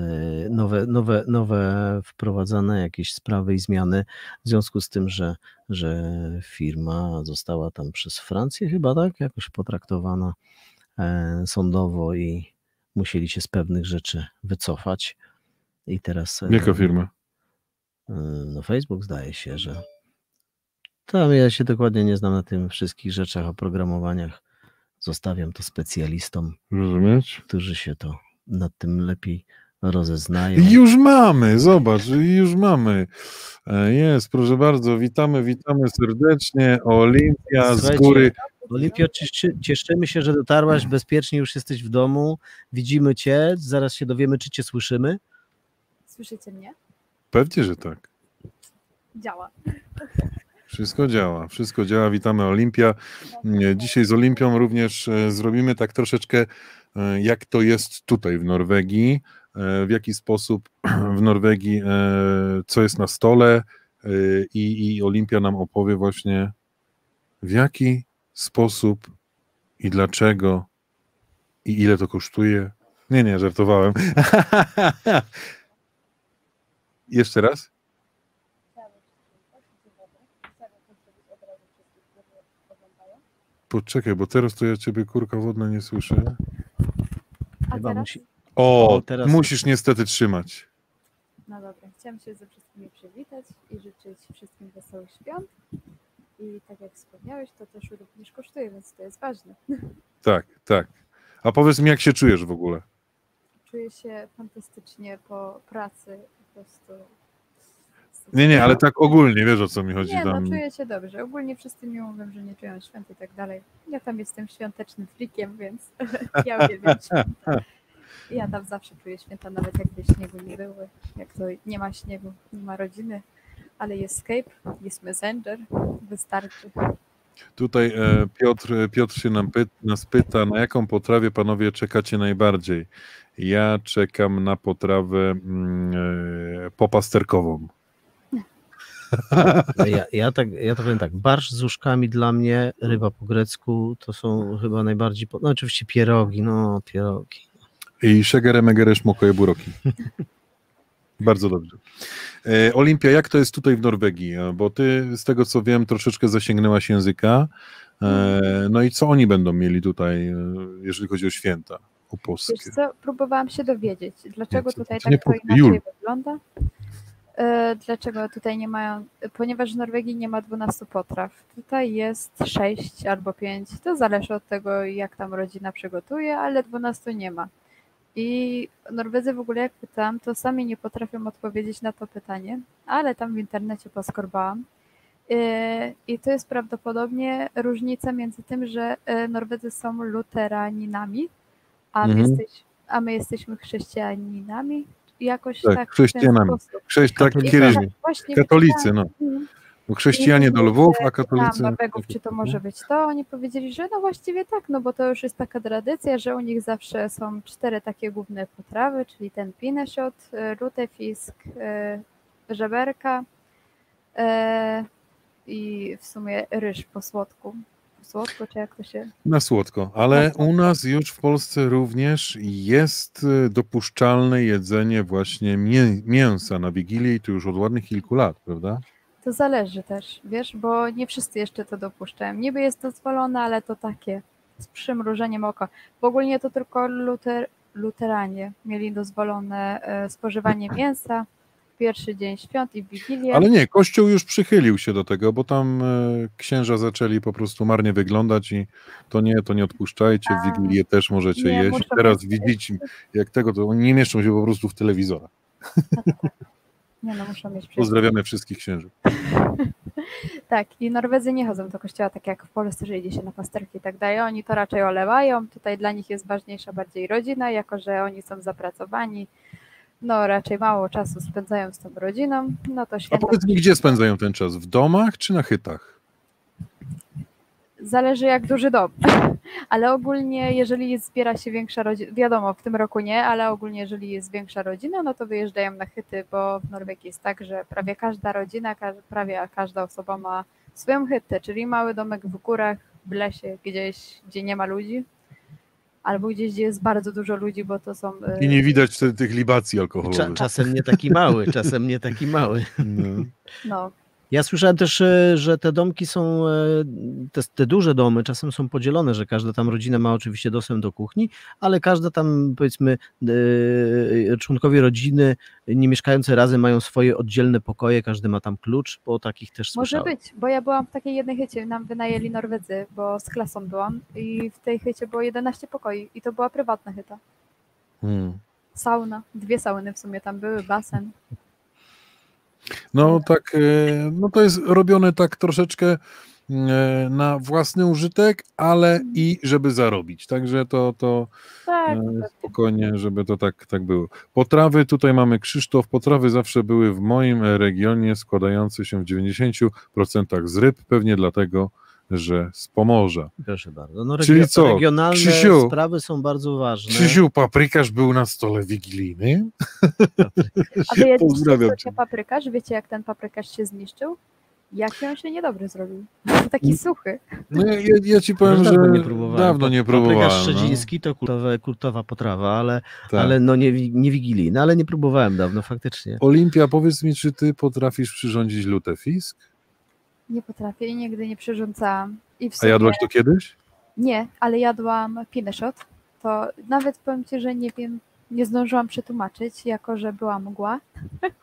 nowe, nowe, nowe wprowadzane jakieś sprawy i zmiany w związku z tym, że, że firma została tam przez Francję chyba tak jakoś potraktowana e, sądowo i musieli się z pewnych rzeczy wycofać i teraz e, Jaka firma? no Facebook zdaje się, że tam ja się dokładnie nie znam na tym wszystkich rzeczach, oprogramowaniach. Zostawiam to specjalistom Rozumieć? którzy się to nad tym lepiej rozeznają. Już mamy, zobacz, już mamy. E, Jest, proszę bardzo, witamy, witamy serdecznie. Olimpia z Słuchajcie, góry. Olimpio, cieszy, cieszymy się, że dotarłaś, bezpiecznie już jesteś w domu, widzimy cię, zaraz się dowiemy, czy cię słyszymy. Słyszycie mnie? Pewnie, że tak. Działa. Wszystko działa, wszystko działa. Witamy Olimpia. Dzisiaj z Olimpią również e, zrobimy tak troszeczkę, e, jak to jest tutaj w Norwegii, e, w jaki sposób w Norwegii, co jest na stole i, i Olimpia nam opowie właśnie, w jaki sposób i dlaczego i ile to kosztuje. Nie, nie, żartowałem. Jeszcze raz? Poczekaj, bo teraz to ja ciebie kurka wodna nie słyszę. Chyba musi. O, O, teraz- musisz niestety trzymać. No dobra, chciałam się ze wszystkimi przywitać i życzyć wszystkim wesołych świąt. I tak jak wspomniałeś, to też również kosztuje, więc to jest ważne. Tak, tak. A powiedz mi, jak się czujesz w ogóle? Czuję się fantastycznie po pracy, po prostu. Nie, nie, ale tak ogólnie, wiesz o co mi chodzi Nie, no tam. czuję się dobrze. Ogólnie wszyscy mi mówią, że nie czują świąt i tak dalej. Ja tam jestem świątecznym frikiem, więc ja uwielbiam święta. Ja tam zawsze czuję święta, nawet jakby śniegu nie było. Jak to nie ma śniegu, nie ma rodziny, ale jest Skype, jest Messenger, wystarczy. Tutaj e, Piotr, Piotr się nam py, nas pyta, na jaką potrawę panowie czekacie najbardziej? Ja czekam na potrawę mm, e, popasterkową. Ja, ja, tak, ja to powiem tak, barsz z uszkami dla mnie, ryba po grecku, to są chyba najbardziej, po- no oczywiście pierogi, no pierogi. I szegere megere szmokoje buroki. Bardzo dobrze. E, Olimpia, jak to jest tutaj w Norwegii? E, Bo ty, z tego co wiem, troszeczkę zasięgnęłaś języka. E, no i co oni będą mieli tutaj, jeżeli chodzi o święta opolskie? Wiesz co, próbowałam się dowiedzieć, dlaczego tutaj tak to inaczej Jul. wygląda. E, Dlaczego tutaj nie mają, ponieważ w Norwegii nie ma 12 potraw. Tutaj jest 6 albo 5, to zależy od tego, jak tam rodzina przygotuje, ale 12 nie ma. I Norwedzy w ogóle, jak pytałam, to sami nie potrafią odpowiedzieć na to pytanie, ale tam w internecie poskorbałam. E, I to jest prawdopodobnie różnica między tym, że e, Norwedzy są luteraninami, a my, Mhm. jesteś, a my jesteśmy chrześcijaninami. Jakoś Tak, tak. chrześcijanami. Cześć, tak kiedyś katolicy, no. Bo Chrześcijanie do Lwów, a katolicy... Pytałam Norwegów, czy to może być to. Oni powiedzieli, że no właściwie tak, no bo to już jest taka tradycja, że u nich zawsze są cztery takie główne potrawy, czyli ten pineszot, lutefisk, e, żeberka e, i w sumie ryż po słodku. Po słodku, czy jak to się... Na słodko, ale słodko. u nas już w Polsce również jest y, dopuszczalne jedzenie właśnie mię- mięsa na Wigilię i to już od ładnych kilku lat, prawda? To zależy też, wiesz, bo nie wszyscy jeszcze to dopuszczają. Niby jest dozwolone, ale to takie z przymrużeniem oka. W ogóle to tylko luter, luteranie mieli dozwolone e, spożywanie mięsa pierwszy dzień świąt i Wigilię. Ale nie, Kościół już przychylił się do tego, bo tam e, księża zaczęli po prostu marnie wyglądać i to nie, to nie odpuszczajcie, w Wigilię też możecie nie, jeść. Teraz mieć- widzieć, jak tego, to oni nie mieszczą się po prostu w telewizorach. Nie no, muszą mieć. Pozdrawiamy wszystkich księży. Tak, i Norwedzy nie chodzą do kościoła tak jak w Polsce, że idzie się na pasterki i tak dalej. Oni to raczej olewają. Tutaj dla nich jest ważniejsza bardziej rodzina, jako że oni są zapracowani. No, raczej mało czasu spędzają z tą rodziną. No to A święta. powiedz mi, gdzie spędzają ten czas? W domach czy na chytach? Zależy jak duży dom. Ale ogólnie, jeżeli zbiera się większa rodzina, wiadomo, w tym roku nie, ale ogólnie, jeżeli jest większa rodzina, no to wyjeżdżają na chyty, bo w Norwegii jest tak, że prawie każda rodzina, prawie każda osoba ma swoją hytę, czyli mały domek w górach, w lesie, gdzieś, gdzie nie ma ludzi, albo gdzieś, gdzie jest bardzo dużo ludzi, bo to są. y, I nie widać wtedy tych libacji Cza, alkoholowych. czasem nie taki mały, czasem nie taki mały. No. No, Ja słyszałem też, e, że te domki są, e, te, te duże domy czasem są podzielone, że każda tam rodzina ma oczywiście dostęp do kuchni, ale każda tam powiedzmy e, członkowie rodziny nie mieszkające razem mają swoje oddzielne pokoje, każdy ma tam klucz, bo takich też Może słyszałem. być, bo ja byłam w takiej jednej chycie, nam wynajęli Norwedzy, bo z klasą byłam i w tej chycie było 11 pokoi i to była prywatna chyta. Hmm. Sauna, dwie sauny w sumie tam były, basen. No tak, e, no to jest robione tak troszeczkę e, na własny użytek, ale i żeby zarobić. Także to, to Tak, e, spokojnie, żeby to tak, tak było. Potrawy, tutaj mamy Krzysztof, potrawy zawsze były w moim regionie składające się w 90% z ryb, pewnie dlatego, że z Pomorza. Proszę bardzo. No, Czyli co, Regionalne Krzysiu? sprawy są bardzo ważne. Krzysiu, paprykarz był na stole wigilijny. A wy jedliście paprykarz? Wiecie jak ten paprykarz się zniszczył? Jaki on się niedobry zrobił? Taki suchy. No, ja, ja, ci powiem, Już że dawno nie próbowałem. dawno nie Paprykarz próbowałem. No. szczeciński to kultowe, kultowa potrawa, ale, Tak. ale no nie, nie wigilijna, ale nie próbowałem dawno faktycznie. Olimpia, powiedz mi, czy ty potrafisz przyrządzić lutefisk? Nie potrafię i nigdy nie przyrządzałam. I w A sumie jadłaś to kiedyś? nie, ale jadłam pineszot. To nawet powiem ci, że nie wiem, nie zdążyłam przetłumaczyć, jako że była mgła.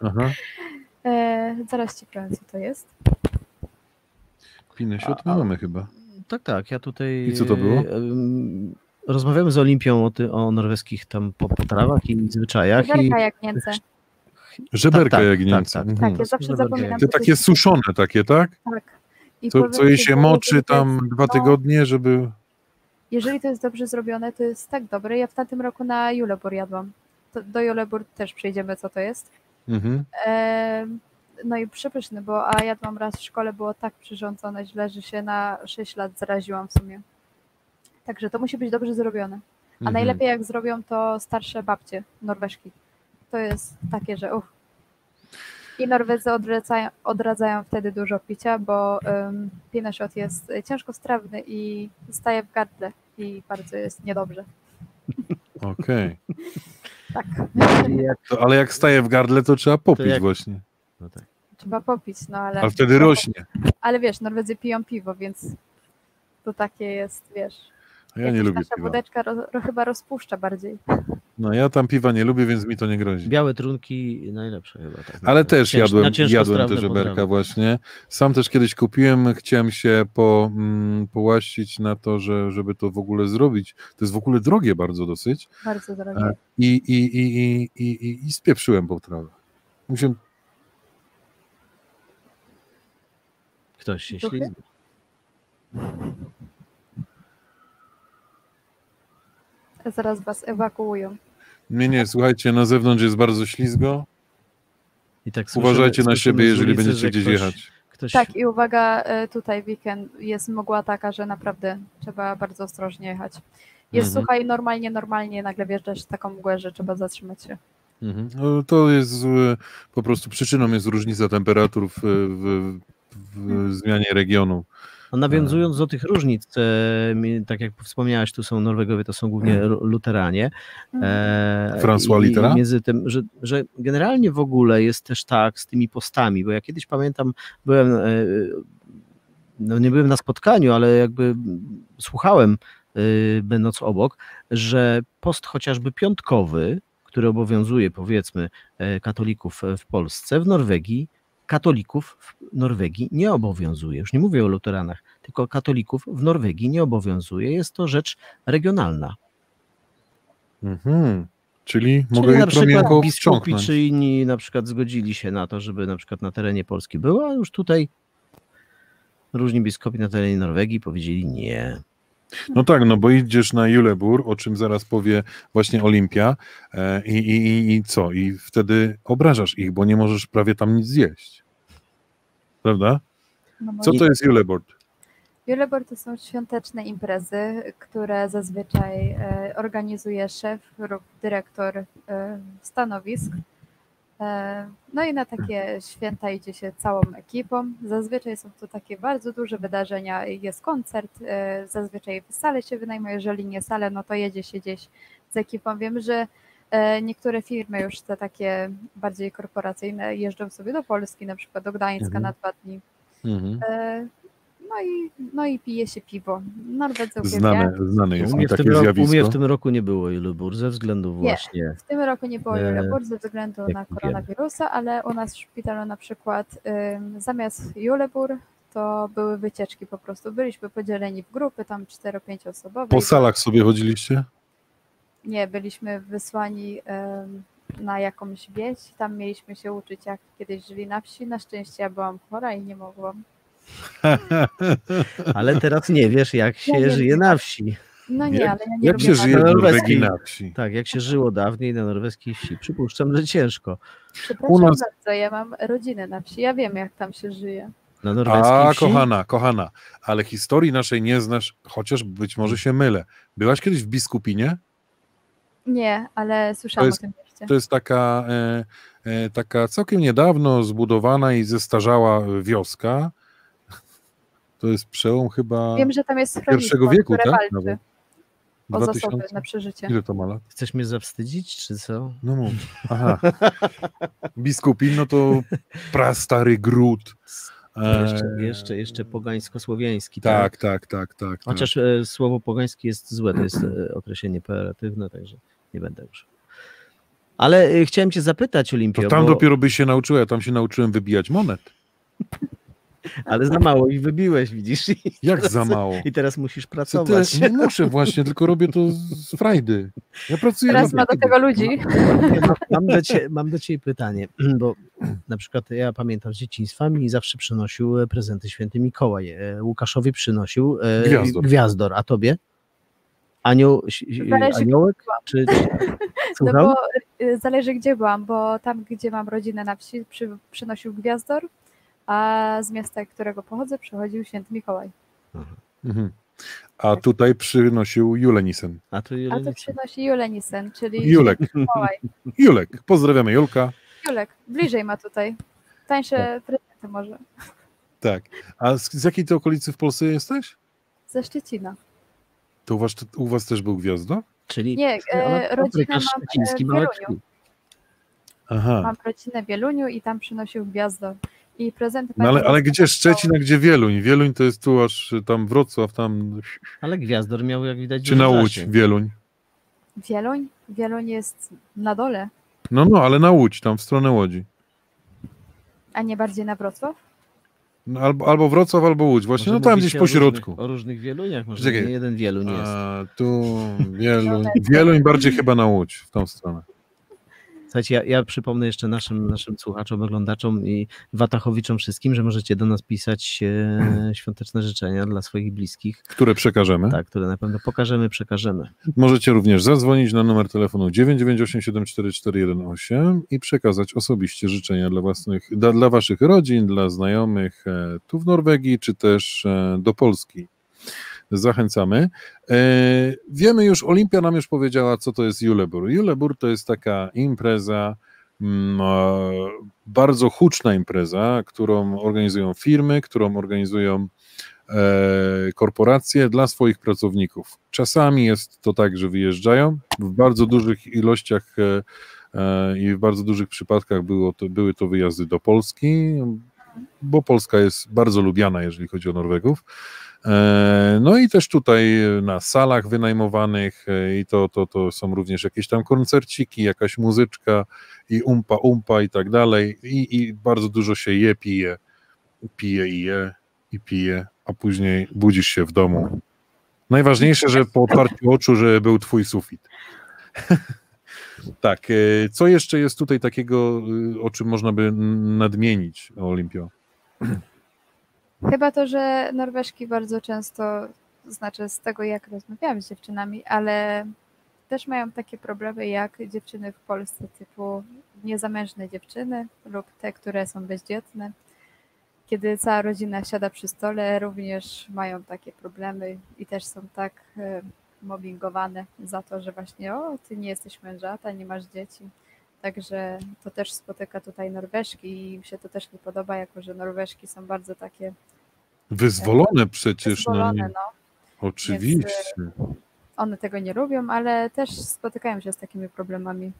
Aha. E, zaraz ci powiem, co to jest. My mamy chyba. Tak, tak, ja tutaj... I co to było? em, Rozmawiamy z Olimpią o, ty, o norweskich tam po- potrawach i zwyczajach. I, Żeberka jak Niemcy. Żeberka tak, jak tak, Niemcy. tak. Mhm. Tak, ja zawsze zapominam. Te takie suszone takie, tak? Tak. I Co, co jej się moczy tam jest- dwa tygodnie, żeby... Jeżeli to jest dobrze zrobione, to jest tak dobre. Ja w tamtym roku na Julebur jadłam. To, do Julebur też przejdziemy, co to jest. Mhm. Em, no i przepyszny, bo a jadłam raz w szkole, było tak przyrządzone źle, że się na 6 lat zaraziłam w sumie. Także to musi być dobrze zrobione. A Mhm. najlepiej jak zrobią to starsze babcie norweżki. To jest takie, że uff. I Norwedzy odradzają, odradzają wtedy dużo picia, bo um, pineszot jest ciężko strawny i staje w gardle i bardzo jest niedobrze. Okej. Tak, jak, To- Ale jak staje w gardle, to trzeba popić jak- właśnie. no tak. trzeba popić, no ale... A wtedy rośnie. Ale wiesz, Norwedzy piją piwo, więc to takie jest, wiesz... A ja nie lubię piwa. wódeczka ro, ro, chyba rozpuszcza bardziej. No ja tam piwa nie lubię, więc mi to nie grozi. Białe trunki najlepsze chyba. Tak, Ale też Cięż- jadłem, jadłem te żeberka właśnie. Sam też kiedyś kupiłem, chciałem się po, mm, połaścić na to, że, żeby to w ogóle zrobić. To jest w ogóle drogie bardzo dosyć. Bardzo drogie. E, I, i, i, i, i, i, i spieprzyłem potrawę. Musiałem, Ktoś się Duchy? Zaraz was ewakuują. nie, nie, słuchajcie, na zewnątrz jest bardzo ślizgo. I tak słyszymy- Uważajcie na siebie, jeżeli ulicy, będziecie gdzieś ktoś, jechać. Ktoś, Tak, i uwaga, e, tutaj weekend jest mgła taka, że naprawdę trzeba bardzo ostrożnie jechać. Jest Mhm. sucha i normalnie, normalnie nagle wjeżdżasz w taką mgłę, że trzeba zatrzymać się. Mhm. No, to jest e, po prostu przyczyną jest różnica temperatur w, w, w zmianie regionu. No, nawiązując do tych różnic, e, tak jak wspomniałaś, tu są Norwegowie, to są głównie ru- luteranie. E, François i Między tym, że, że generalnie w ogóle jest też tak z tymi postami, bo ja kiedyś pamiętam, byłem, e, no nie byłem na spotkaniu, ale jakby słuchałem, będąc obok, że post chociażby piątkowy, który obowiązuje, powiedzmy, katolików w Polsce, w Norwegii katolików w Norwegii nie obowiązuje. Już nie mówię o luteranach, tylko katolików w Norwegii nie obowiązuje. Jest to rzecz regionalna. Mhm. Czyli, Czyli mogę na przykład biskupi czy inni na przykład zgodzili się na to, żeby na przykład na terenie Polski było, a już tutaj różni biskupi na terenie Norwegii powiedzieli nie. No tak, no bo idziesz na Julebur, o czym zaraz powie właśnie Olimpia e, i, i, i, i co? I wtedy obrażasz ich, bo nie możesz prawie tam nic zjeść. Prawda? No Co to jest Julebord? Julebor to są świąteczne imprezy, które zazwyczaj e, organizuje szef lub dyrektor e, stanowisk. E, No i na takie święta idzie się całą ekipą. Zazwyczaj są to takie bardzo duże wydarzenia. Jest koncert, zazwyczaj salę się wynajmuje, jeżeli nie salę, no to jedzie się gdzieś z ekipą. Wiem, że niektóre firmy już te takie bardziej korporacyjne jeżdżą sobie do Polski, na przykład do Gdańska Mhm. na dwa dni. Mhm. E, No i, no i pije się piwo. Norwedzy Znane, znane jest U mnie, w takie tym roku, u mnie w tym roku nie było Julubur ze względu właśnie. W tym roku nie było E, Julebur ze względu na koronawirusa, ale u nas w szpitalu na przykład ym, zamiast Julebur to były wycieczki po prostu. Byliśmy podzieleni w grupy, tam 4-5 osobowe. Po salach sobie chodziliście? Nie, byliśmy wysłani na jakąś wieś. Tam mieliśmy się uczyć, jak kiedyś żyli na wsi. Na szczęście ja byłam chora i nie mogłam. Ale teraz nie wiesz, jak się Ja żyje na wsi. No nie, Jak- ale ja nie Jak lubię się żyje na Norwegii norweskiej. na wsi? Tak, jak się żyło dawniej na norweskiej wsi. Przypuszczam, że ciężko. Przepraszam U nas- bardzo, ja mam rodzinę na wsi. Ja wiem, jak tam się żyje. Na norweskiej A, wsi. kochana, kochana, ale historii naszej nie znasz, chociaż być może się mylę. Byłaś kiedyś w Biskupinie? Nie, ale słyszałam jest- o tym mieście. To jest taka, e, e, taka całkiem niedawno zbudowana i zestarzała wioska. To jest przełom chyba Wiem, że tam jest pierwszego wieku, które tak? walczy o zasoby 2000? na przeżycie. Ile to ma lat? Chcesz mnie zawstydzić, czy co? No mów. Aha. Biskupin, no to prastary gród. E, Jeszcze, jeszcze, jeszcze pogańsko-słowiański. Tak? Tak, tak, tak, tak. tak. Chociaż e, słowo pogański jest złe, to jest określenie pejoratywne, także nie będę już. Ale e, chciałem cię zapytać, Olimpio, To tam bo, dopiero byś się nauczyła, ja tam się nauczyłem wybijać monet. ale za mało ich wybiłeś, widzisz? I Jak teraz- za mało? I teraz musisz Co ty? pracować. Nie muszę właśnie, tylko robię to z frajdy. Ja pracuję Teraz na ma do tego ludzi. Mam, mam, do ciebie, mam do Ciebie pytanie, bo na przykład ja pamiętam z dzieciństwa mi zawsze przynosił e, prezenty święty Mikołaj. E, Łukaszowi przynosił e, Gwiazdor. gwiazdor, a Tobie? Anioł, Zależy, aniołek? Czy, czy, No bo y, zależy gdzie byłam, bo tam, gdzie mam rodzinę na wsi, przy, przynosił gwiazdor, a z miasta, którego pochodzę, przychodził święty Mikołaj. Mhm. A tutaj przynosił Julenisen. A tu A Julianica. to przynosi Julenisen, czyli Julek. Mikołaj. Julek. Pozdrawiamy Julka. Julek, bliżej ma tutaj. Tańsze prezenty może. Tak. A z, z jakiej ty okolicy w Polsce jesteś? Ze Szczecina. To u was, u was też był gwiazdor? Czyli Nie, e, Afrykarz mam, e, w. Wieluniu. Aha. Mam rodzinę w Wieluniu i tam przynosił gwiazdor. I prezenty No ale, ale gdzie Szczecin, a gdzie Wieluń? Wieluń to jest tu aż tam Wrocław, tam Ale gwiazdor miał, jak widać, czy na Łódź, zasięg. Wieluń. Wieluń? Wieluń jest na dole, No, no, ale na Łódź, tam w stronę Łodzi. a nie bardziej na Wrocław? No, albo, albo Wrocław, albo Łódź. Właśnie, Może no tam gdzieś o po środku. Różnych, o różnych wieluniach, może Czekaj. nie jeden wieluń jest. A, tu Wieluń. Wieluń bardziej chyba na Łódź, w tą stronę. Słuchajcie, ja, ja przypomnę jeszcze naszym, naszym słuchaczom, oglądaczom i Watachowiczom wszystkim, że możecie do nas pisać e, świąteczne życzenia dla swoich bliskich, Które przekażemy. tak, które na pewno pokażemy, przekażemy. Możecie również zadzwonić na numer telefonu 998744118 i przekazać osobiście życzenia dla, własnych, dla, dla waszych rodzin, dla znajomych e, tu w Norwegii, czy też e, do Polski. Zachęcamy. E, Wiemy już, Olimpia nam już powiedziała, co to jest Julebur. Julebur to jest taka impreza, mm, e, bardzo huczna impreza, którą organizują firmy, którą organizują e, korporacje dla swoich pracowników. Czasami jest to tak, że wyjeżdżają w bardzo dużych ilościach i w bardzo dużych przypadkach było to, były to wyjazdy do Polski. bo Polska jest bardzo lubiana, jeżeli chodzi o Norwegów. E, no i też tutaj na salach wynajmowanych e, i to, to, to są również jakieś tam koncerciki, jakaś muzyczka i umpa, umpa i tak dalej i, i bardzo dużo się je, pije, pije i je i pije, a później budzisz się w domu. Najważniejsze, że po otwarciu oczu, że był twój sufit. tak, e, co jeszcze jest tutaj takiego, o czym można by nadmienić Olimpio? Chyba to, że Norweżki bardzo często, znaczy z tego jak rozmawiałam z dziewczynami, ale też mają takie problemy jak dziewczyny w Polsce, typu niezamężne dziewczyny lub te, które są bezdzietne. Kiedy cała rodzina siada przy stole, również mają takie problemy i też są tak e, mobbingowane za to, że właśnie o, ty nie jesteś mężata, nie masz dzieci. Także to też spotyka tutaj Norweżki i mi się to też nie podoba, jako że Norweżki są bardzo takie Wyzwolone przecież. wyzwolone, no, no. oczywiście. One tego nie lubią, ale też spotykają się z takimi problemami.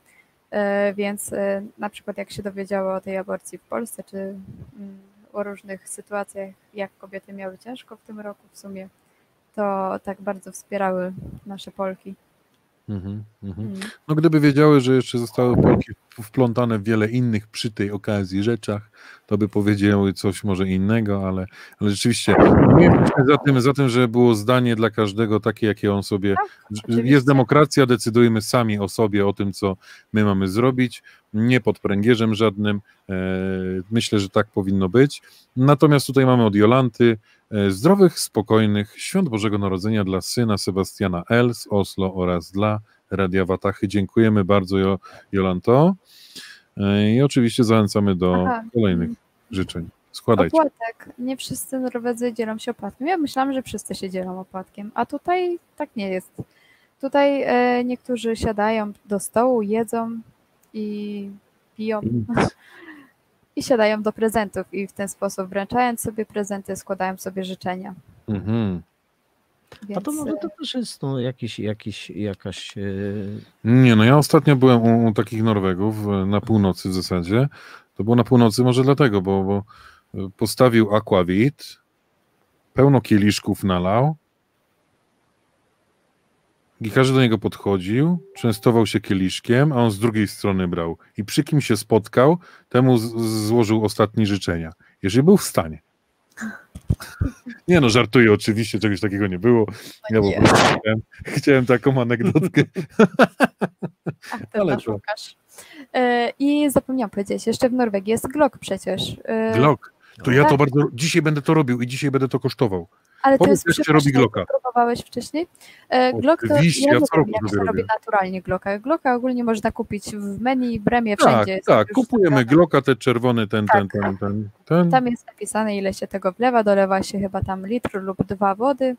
E, Więc e, na przykład jak się dowiedziały o tej aborcji w Polsce, czy mm, o różnych sytuacjach, jak kobiety miały ciężko w tym roku w sumie, to tak bardzo wspierały nasze Polki. Mhm, mhm. Mm. No gdyby wiedziały, że jeszcze zostały Polki wplątane w wiele innych przy tej okazji rzeczach, to by powiedziały coś może innego, ale, ale rzeczywiście za tym, za tym, że było zdanie dla każdego takie, jakie on sobie. Tak, Jest demokracja, decydujemy sami o sobie, o tym, co my mamy zrobić, nie pod pręgierzem żadnym. E, Myślę, że tak powinno być. Natomiast tutaj mamy od Jolanty e, zdrowych, spokojnych świąt Bożego Narodzenia dla syna Sebastiana L. z Oslo oraz dla Radia Watachy. Dziękujemy bardzo, Jo- Jolanto. E, I oczywiście zachęcamy do Aha. kolejnych życzeń. Składajcie. Opłatek. Nie wszyscy Norwedzy dzielą się opłatkiem. Ja myślałam, że wszyscy się dzielą opłatkiem, a tutaj tak nie jest. Tutaj e, niektórzy siadają do stołu, jedzą i piją i siadają do prezentów i w ten sposób wręczając sobie prezenty składają sobie życzenia. Mhm. Więc, A to może e, to też jest no, jakiś, jakiś, jakaś... e, Nie, no ja ostatnio byłem u, u takich Norwegów e, na północy w zasadzie. To było na północy może dlatego, bo, bo e, postawił aquavit, pełno kieliszków nalał i każdy do niego podchodził, częstował się kieliszkiem, a on z drugiej strony brał. I przy kim się spotkał, temu z, złożył ostatnie życzenia, jeżeli był w stanie. Nie no, żartuję oczywiście, czegoś takiego nie było. Ja po prostu chciałem, chciałem taką anegdotkę. Ach, Ale to- Łukasz. E, I zapomniałam powiedzieć, jeszcze w Norwegii jest Glock przecież. E, Glock. To ja to Tak. bardzo. Dzisiaj będę to robił i dzisiaj będę to kosztował. Ale to Powiedz, jest jak się robi Glocka. Próbowałeś wcześniej? E, Glock to Oczywiście, ja ja co jak się robię. robi naturalnie Glocka. Glocka ogólnie można kupić w menu, bremie, Tak, wszędzie. tak. Kupujemy. Glocka, te czerwone, ten, ten, Tak. ten, ten, ten. Tam jest napisane, ile się tego wlewa. Dolewa się chyba tam litr lub dwa wody.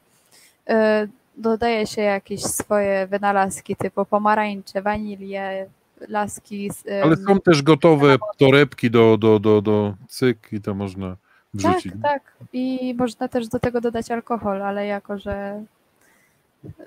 E, Dodaje się jakieś swoje wynalazki typu pomarańcze, wanilię, laski. z, Ale są też gotowe torebki do, do, do, do cyk i to można Tak, wrzucić. tak. I można też do tego dodać alkohol, ale jako, że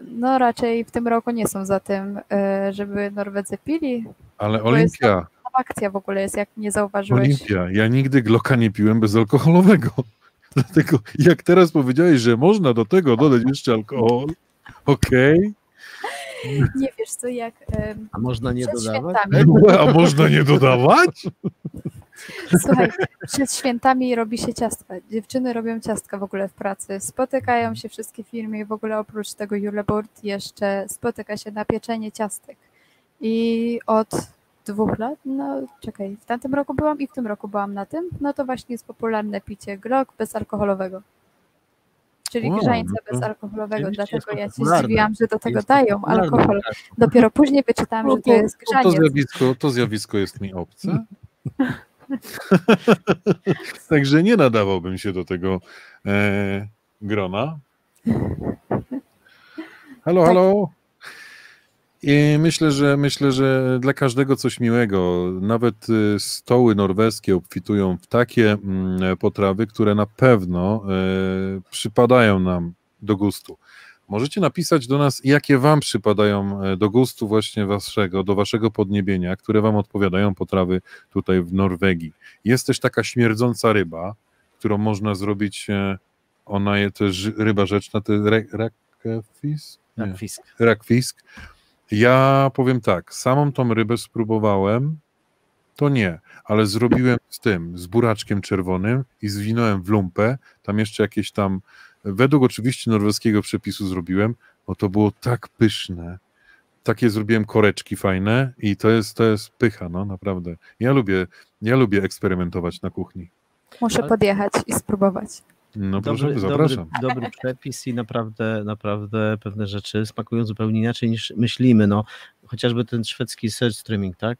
no raczej w tym roku nie są za tym, e, żeby Norwedzy pili. Ale Olimpia, akcja w ogóle jest, jak nie zauważyłeś. Olimpia, ja nigdy Glocka nie piłem bezalkoholowego. Dlatego jak teraz powiedziałeś, że można do tego dodać jeszcze alkohol, okej, Nie wiesz co, jak A można nie dodawać? świętami, a można nie dodawać? słuchaj, przed świętami robi się ciastka. Dziewczyny robią ciastka w ogóle w pracy. Spotykają się wszystkie firmy i w ogóle oprócz tego Julebord jeszcze spotyka się na pieczenie ciastek. I od dwóch lat, no czekaj, w tamtym roku byłam i w tym roku byłam na tym, no to właśnie jest popularne picie Glock bezalkoholowego. Czyli grzańca no to bezalkoholowego, dlatego ja się zdziwiłam, że do tego dają alkohol. tak. Dopiero później wyczytałam, No że to jest to, grzaniec. zjawisko, to zjawisko jest mi obce. Także nie nadawałbym się do tego e, grona. Halo, Tak. halo. I myślę, że myślę, że dla każdego coś miłego. Nawet y, stoły norweskie obfitują w takie mm, potrawy, które na pewno e, przypadają nam do gustu. Możecie napisać do nas, jakie wam przypadają e, do gustu właśnie waszego, do waszego podniebienia, które wam odpowiadają potrawy tutaj w Norwegii. Jest też taka śmierdząca ryba, którą można zrobić, e, ona jest też ryba rzeczna, to jest rakfisk? Jak fisk. Rakfisk. Ja powiem tak, samą tą rybę spróbowałem, to nie, ale zrobiłem z tym, z buraczkiem czerwonym i zwinąłem w lumpę, tam jeszcze jakieś tam, według oczywiście norweskiego przepisu zrobiłem, bo to było tak pyszne, takie zrobiłem koreczki fajne i to jest, to jest pycha, no naprawdę. Ja lubię, ja lubię eksperymentować na kuchni. Muszę Ale- podjechać i spróbować. No proszę, Dobry, zapraszam. dobry, dobry przepis i naprawdę, naprawdę pewne rzeczy smakują zupełnie inaczej niż myślimy. No, chociażby ten szwedzki ser streaming, tak?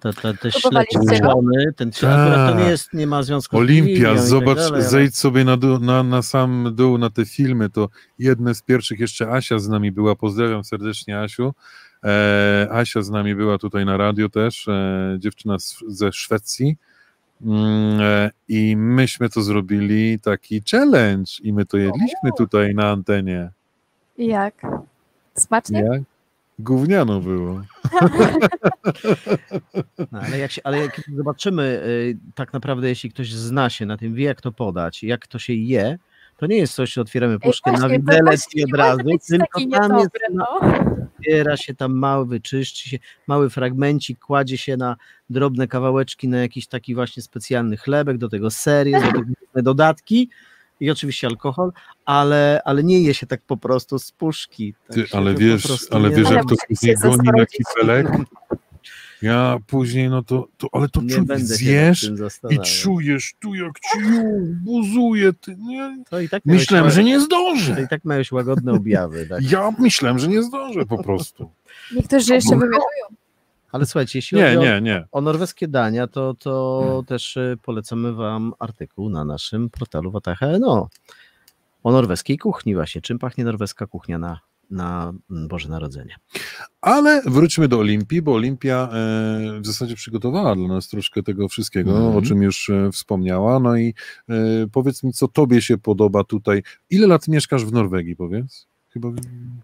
Te, te, te czerwony, ten akurat to nie Tak. jest, nie ma związku z Olimpia, i tak zobacz, dalej, ale- zejdź sobie na, dół, na, na sam dół na te filmy, to jedne z pierwszych, jeszcze Asia z nami była, pozdrawiam serdecznie Asiu, e, Asia z nami była tutaj na radio też, e, dziewczyna z, ze Szwecji i myśmy to zrobili taki challenge i my to jedliśmy tutaj na antenie. I jak? Smacznie? Jak? Gówniano było. No, ale, jak się, ale jak zobaczymy, y, tak naprawdę, jeśli ktoś zna się na tym, wie jak to podać, jak to się je, to nie jest coś, że otwieramy puszkę na właśnie, to widelec i od razu, tylko tam jest, na, no. zbiera się tam mały, wyczyszczy się, mały fragmencik, kładzie się na drobne kawałeczki na jakiś taki właśnie specjalny chlebek, do tego serie, do tego dodatki i oczywiście alkohol, ale, ale nie je się tak po prostu z puszki. Tak Ty, ale to po wiesz, ale wiesz, jak to później goni na kipelek? Ja później, no to, to ale to nie czuć, zjesz i czujesz tu jak ci buzuje, ty, nie? To i tak Myślałem, że nie To zdążę. i tak miałeś łagodne objawy, tak? Ja myślałem, że nie zdążę po prostu. Niektórzy jeszcze wymiotują. Ale słuchajcie, jeśli Nie, chodzi o, nie, nie. o norweskie dania, to, to Hmm. też y, polecamy Wam artykuł na naszym portalu Wataha.no o norweskiej kuchni właśnie. Czym pachnie norweska kuchnia na, na mm, Boże Narodzenie? Ale wróćmy do Olimpii, bo Olimpia e, w zasadzie przygotowała dla nas troszkę tego wszystkiego, Mhm. o czym już e, wspomniała. No i e, powiedz mi, co tobie się podoba tutaj. Ile lat mieszkasz w Norwegii, powiedz? Chyba...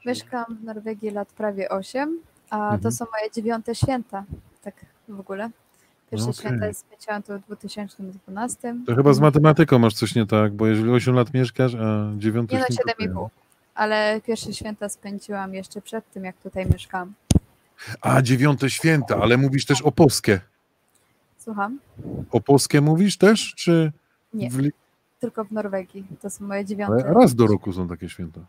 Mieszkam w Norwegii lat prawie 8, a Mhm. to są moje dziewiąte święta, tak w ogóle. Pierwsze Okej. święta spędziłam tu w 2012. To chyba z matematyką masz coś nie tak, bo jeżeli 8 lat mieszkasz, a 9 Nie no, święto- 7,5. Ale pierwsze święta spędziłam jeszcze przed tym, jak tutaj mieszkam. A, dziewiąte święta, ale mówisz też o Polskie. Słucham? O Polskie mówisz też, czy... Nie, W... tylko w Norwegii. To są moje Ale dziewiąte. raz do roku są takie święta.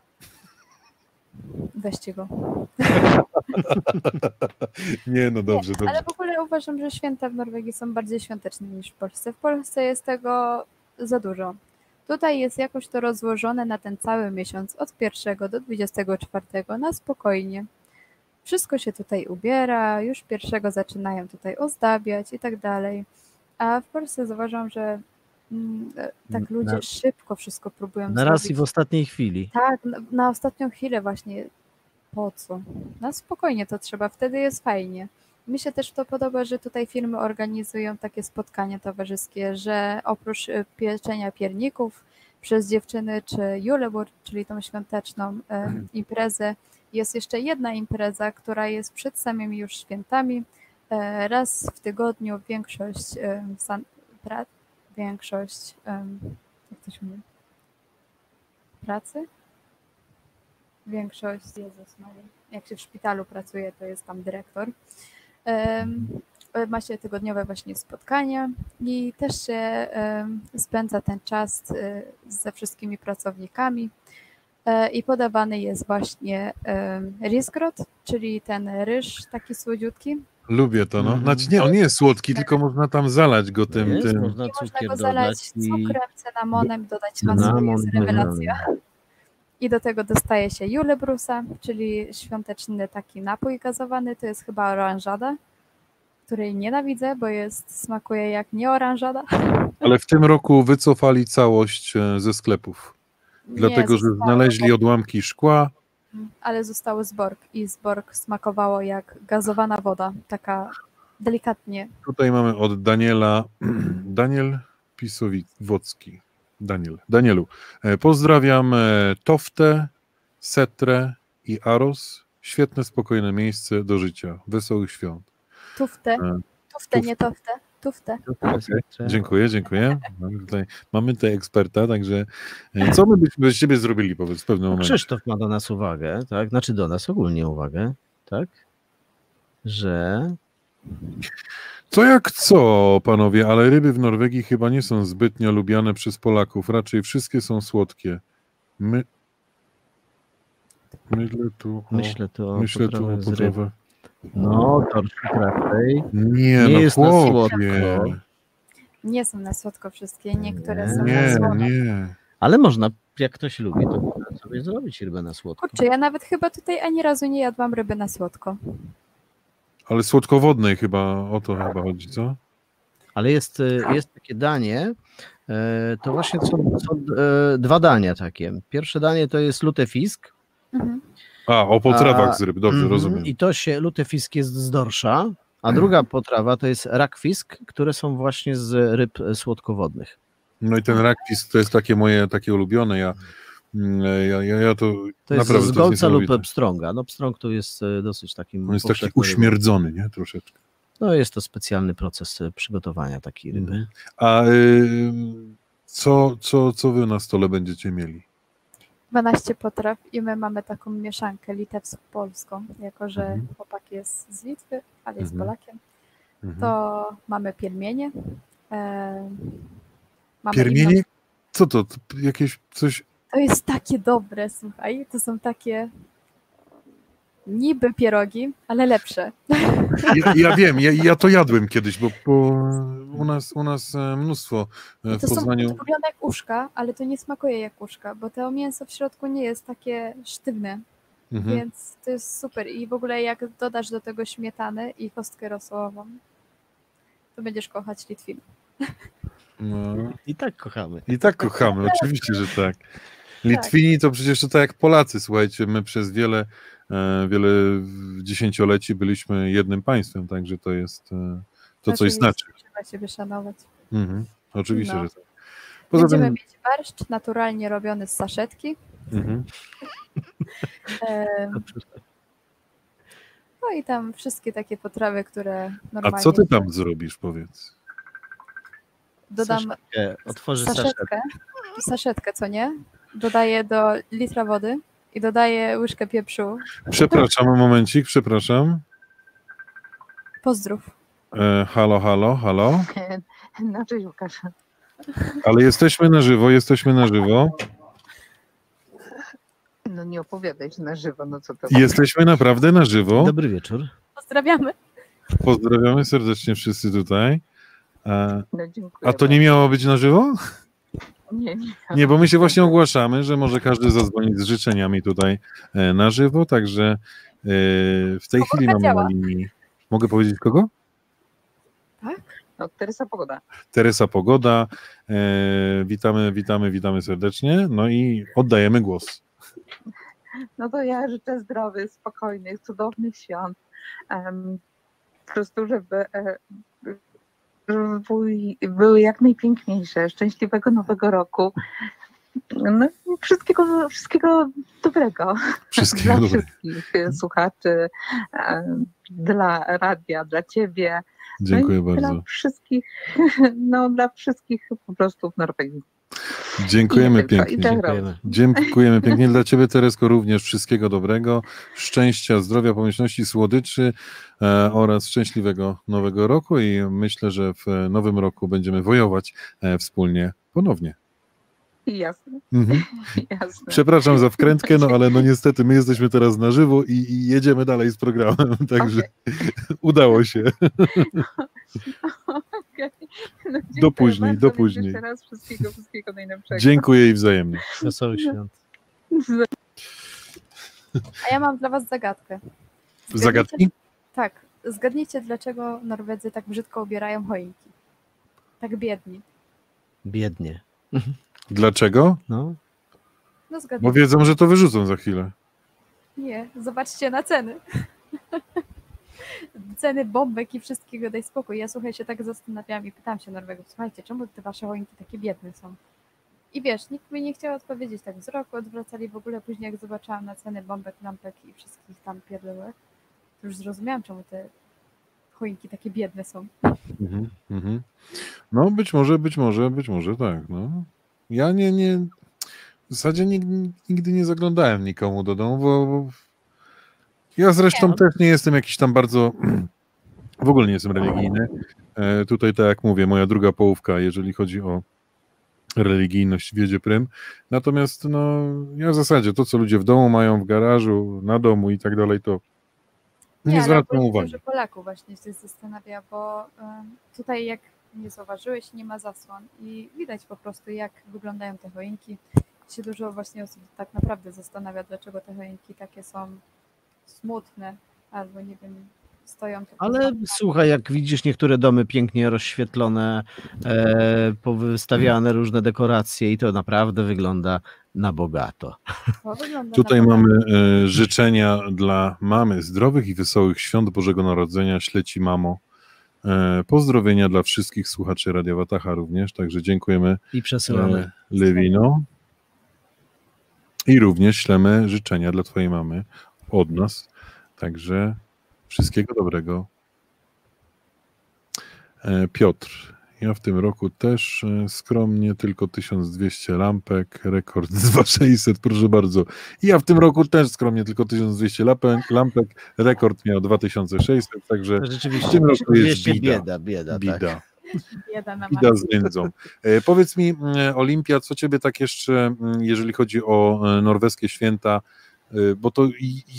Weźcie go. Nie, no dobrze, dobrze. Ale w ogóle uważam, że święta w Norwegii są bardziej świąteczne niż w Polsce. W Polsce jest tego za dużo. Tutaj jest jakoś to rozłożone na ten cały miesiąc, od 1 do 24, na spokojnie. Wszystko się tutaj ubiera, już pierwszego zaczynają tutaj ozdabiać i tak dalej. A w Polsce zauważam, że mm, e, tak ludzie Na- szybko wszystko próbują Na raz i w ostatniej chwili. Tak, na, na ostatnią chwilę właśnie. Po co? Na spokojnie to trzeba, wtedy jest fajnie. Mi się też to podoba, że tutaj firmy organizują takie spotkania towarzyskie, że oprócz e, pieczenia pierników przez dziewczyny czy julebur, czyli tą świąteczną e, imprezę, jest jeszcze jedna impreza, która jest przed samymi już świętami. E, raz w tygodniu większość san, pra, większość jak to się mówi? Pracy? Większość, Jezus Maria, jak się w szpitalu pracuje, to jest tam dyrektor. Em, Ma się tygodniowe właśnie spotkania i też się spędza ten czas e, ze wszystkimi pracownikami E, i podawany jest właśnie em, risgrot, czyli ten ryż taki słodziutki. Lubię to, no. Mhm. Znaczy nie, on nie jest słodki, tylko można tam zalać go tym, Jest, tym. można można go zalać dodać i cukrem, cynamonem, dodać masło, jest rewelacja. cynamon. I do tego dostaje się julebrusa, czyli świąteczny taki napój gazowany, to jest chyba oranżada, której nienawidzę, bo jest, smakuje jak nie oranżada. Ale w tym roku wycofali całość e, ze sklepów, dlatego że znaleźli odłamki szkła. Ale zostały zborg i zborg smakowało jak gazowana woda, taka delikatnie. Tutaj mamy od Daniela, Daniel Pisowicki, Daniel, Danielu. E, Pozdrawiam e, Toftę, Setre i Aros. Świetne, spokojne miejsce do życia. Wesołych świąt. Tuftę, E, tuftę, tuf- nie toftę, tuftę. Dziękuję, dziękuję. Mamy tutaj, mamy tutaj eksperta, także co my byśmy bez ciebie zrobili, powiedz w pewnym momencie? Krzysztof ma do nas uwagę, tak? Znaczy do nas ogólnie uwagę, tak? Że Co jak co, panowie, ale ryby w Norwegii chyba nie są zbytnio lubiane przez Polaków. Raczej wszystkie są słodkie. My... Myślę tu o, myślę tu o myślę tu o potrawach. No, torszczyk raczej. Nie, Nie no jest na chłopie. słodko. Nie są na słodko wszystkie, niektóre są na Nie, słodko. nie. Ale można, jak ktoś lubi, to można sobie zrobić rybę na słodko. Kurczę, ja nawet chyba tutaj ani razu nie jadłam ryby na słodko. Ale słodkowodnej chyba, o to chyba chodzi, co? Ale jest, y, jest takie danie, e, to właśnie są, są e, dwa dania takie. Pierwsze danie to jest lutefisk. Mhm. A, o potrawach A, z ryb, dobrze, Mhm. rozumiem. I to się, lutefisk jest z dorsza, a druga potrawa to jest rakfisk, które są właśnie z ryb e, słodkowodnych. No i ten rakfisk to jest takie moje, takie ulubione, ja, ja, ja, ja to, To jest naprawdę z golca lub pstrąga. No pstrąg to jest e, dosyć takim On jest taki uśmierdzony, nie? Troszeczkę. No jest to specjalny proces e, przygotowania takiej ryby. Mhm. A y, co, co, co wy na stole będziecie mieli? 12 potraw i my mamy taką mieszankę litewsko-polską, jako że Mhm. chłopak jest z Litwy, ale jest Mhm. Polakiem, Mhm. to mamy piermienie. E, mamy Piermienie? inną- Co to? Jakieś coś... To jest takie dobre, słuchaj, to są takie niby pierogi, ale lepsze. Ja, ja wiem, ja, ja to jadłem kiedyś, bo, bo u, nas, u nas e, mnóstwo e, w to są Poznaniu... zrobione jak uszka, ale to nie smakuje jak uszka, bo to mięso w środku nie jest takie sztywne, Mhm. więc to jest super. I w ogóle jak dodasz do tego śmietany i kostkę rosołową, to będziesz kochać Litwin. No. I tak kochamy. I tak kochamy, oczywiście, że tak. Litwini to przecież to tak jak Polacy, słuchajcie, my przez wiele, e, wiele dziesięcioleci byliśmy jednym państwem, także to jest, e, to coś znaczy. Trzeba siebie szanować. Mhm. Oczywiście, No. że tak. Poza Będziemy tym, mieć barszcz naturalnie robiony z saszetki. mhm. No i tam wszystkie takie potrawy, które A normalnie... co ty tam zrobisz, powiedz? Dodam Saszetkę, otworzy saszetkę, saszetkę, co nie? Dodaję do litra wody i dodaję łyżkę pieprzu. Przepraszam, momencik, przepraszam. Pozdrów. E, halo, halo, halo. No cześć Łukasz. Ale jesteśmy na żywo, jesteśmy na żywo. No nie opowiadaj się na żywo, no co to. Jesteśmy naprawdę na żywo. Dobry wieczór. Pozdrawiamy. Pozdrawiamy serdecznie wszyscy tutaj. E, No, dziękuję a to nie miało być na żywo? Nie, nie. Nie, bo my się właśnie ogłaszamy, że może każdy zadzwonić z życzeniami tutaj e, na żywo, także e, w tej chwili mamy działa. na linii. Mogę powiedzieć kogo? No Teresa Pogoda. Teresa Pogoda. E, witamy, witamy, witamy serdecznie. No i oddajemy głos. No to ja życzę zdrowych, spokojnych, cudownych świąt. Em, po prostu, żeby były, były jak najpiękniejsze. Szczęśliwego nowego roku. No wszystkiego, wszystkiego dobrego. Wszystkiego dla dobrego. wszystkich słuchaczy, e, dla radia, dla ciebie. Dziękuję no bardzo. Dla wszystkich, no dla wszystkich po prostu w Norwegii. Dziękujemy pięknie. tak Dziękujemy. Dziękujemy pięknie. Dla Ciebie, Teresko, również wszystkiego dobrego, szczęścia, zdrowia, pomyślności, słodyczy e, oraz szczęśliwego nowego roku i myślę, że w nowym roku będziemy wojować e, wspólnie ponownie. Jasne, Mhm. jasne. Przepraszam za wkrętkę, no ale no niestety my jesteśmy teraz na żywo i, i jedziemy dalej z programem, także udało się. Okej. No, dziękuję Do później, do później. Jeszcze raz wszystkiego, wszystkiego najlepszego. Dziękuję i wzajemnie. Wesołych świąt. A ja mam dla was zagadkę. Zgadnijcie- Zagadki? Tak. Zgadnijcie, dlaczego Norwedzy tak brzydko ubierają choinki. Tak biedni. Biednie. Dlaczego? No, No Bo zgadnijcie. wiedzą, że to wyrzucą za chwilę. Nie, zobaczcie na ceny. ceny bombek i wszystkiego, daj spokój. Ja słuchaj się tak zastanawiałam i pytałam się Norwegów, słuchajcie, czemu te wasze choinki takie biedne są? I wiesz, nikt mi nie chciał odpowiedzieć, tak wzrok odwracali w ogóle. Później jak zobaczyłam na ceny bombek, lampek i wszystkich tam pierdółek, to już zrozumiałam, czemu te choinki takie biedne są. Mhm, mhm. No być może, być może, być może tak. No. Ja nie, nie w zasadzie nigdy, nigdy nie zaglądałem nikomu do domu, bo ja zresztą Nie, no. też nie jestem jakiś tam bardzo, w ogóle nie jestem religijny. E, tutaj, tak jak mówię, moja druga połówka, jeżeli chodzi o religijność, wiedzie prym. Natomiast no, ja w zasadzie to, co ludzie w domu mają, w garażu, na domu i tak dalej, to nie, ale zwracam uwagi. Dużo Polaków właśnie się zastanawia, bo tutaj jak nie zauważyłeś, nie ma zasłon i widać po prostu jak wyglądają te choinki. Się dużo właśnie osób tak naprawdę zastanawia, dlaczego te choinki takie są smutne albo nie wiem, stoją Ale słuchaj, jak widzisz niektóre domy pięknie rozświetlone, e, powystawiane różne dekoracje i to naprawdę wygląda na bogato. To wygląda Tutaj naprawdę- mamy e, życzenia dla mamy zdrowych i wesołych świąt Bożego Narodzenia. Śleci mamo. E, pozdrowienia dla wszystkich słuchaczy Radia Watacha również, także dziękujemy I przesyłamy. e, Lewino. I również ślemy życzenia dla twojej mamy od nas. Także wszystkiego dobrego. E, Piotr, ja w tym roku też e, skromnie tylko 1200 lampek, rekord 2600, proszę bardzo. I ja w tym roku też skromnie tylko 1200 lampek, lampek rekord miał 2600, także Rzeczywiście, w tym roku jest 200 bida. bieda, bieda, tak. bida. bieda na Ida maksa. z nędzą. E, Powiedz mi, Olimpia, co ciebie tak jeszcze, mm, jeżeli chodzi o e, norweskie święta, e, bo to